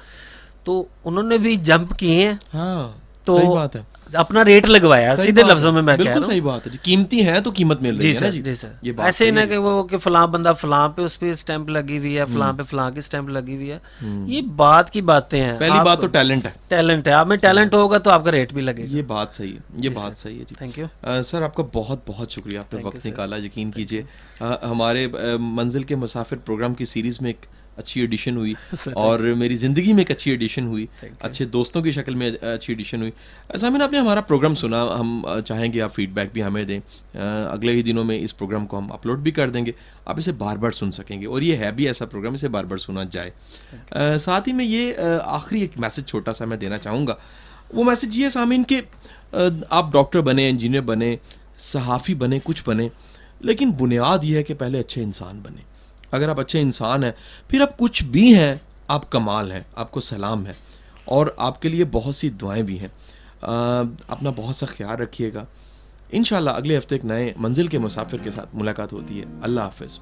تو انہوں نے بھی جمپ کیے ہیں۔ ہاں۔ تو بات ہے۔ اپنا ریٹ لگوایا سیدھے لفظوں میں میں کہہ رہا ہوں۔ صحیح بات ہے جی۔ قیمتی ہیں تو قیمت مل رہی ہے جی۔ سر۔ یہ ایسے نہ کہ وہ کہ فلاں بندہ فلاں پہ اس پہ سٹیمپ لگی ہوئی ہے فلاں پہ فلاں کی سٹیمپ لگی ہوئی ہے۔ یہ بات کی باتیں ہیں۔ پہلی بات تو ٹیلنٹ ہے۔ ٹیلنٹ ہے۔ آپ میں ٹیلنٹ ہوگا تو آپ کا ریٹ بھی لگے یہ بات صحیح ہے۔ یہ بات صحیح ہے جی۔ تھینک یو سر آپ کا بہت بہت شکریہ۔ آپ نے وقت نکالا یقین کیجیے۔ ہمارے منزل کے مسافر پروگرام کی سیریز میں ایک اچھی ایڈیشن ہوئی اور میری زندگی میں ایک اچھی ایڈیشن ہوئی اچھے دوستوں کی شکل میں اچھی ایڈیشن ہوئی۔ نے آپ نے ہمارا پروگرام سنا ہم چاہیں گے آپ فیڈ بیک بھی ہمیں دیں۔ اگلے ہی دنوں میں اس پروگرام کو ہم اپلوڈ بھی کر دیں گے۔ آپ اسے بار بار سن سکیں گے اور یہ ہے بھی ایسا پروگرام اسے بار بار سنا جائے۔ ساتھ ہی میں یہ آخری ایک میسج چھوٹا سا میں دینا چاہوں گا۔ وہ میسج یہ ہے سامعین کہ آپ ڈاکٹر بنے انجینئر بنے صحافی بنے کچھ بنے لیکن بنیاد یہ ہے کہ پہلے اچھے انسان بنے اگر آپ اچھے انسان ہیں، پھر آپ کچھ بھی ہیں، آپ کمال ہیں، آپ کو سلام ہے۔ اور آپ کے لیے بہت سی دعائیں بھی ہیں۔ اپنا بہت سا خیال رکھیے گا۔ انشاءاللہ اگلے ہفتے ایک نئے منزل کے مسافر کے ساتھ ملاقات ہوتی ہے۔ اللہ حافظ۔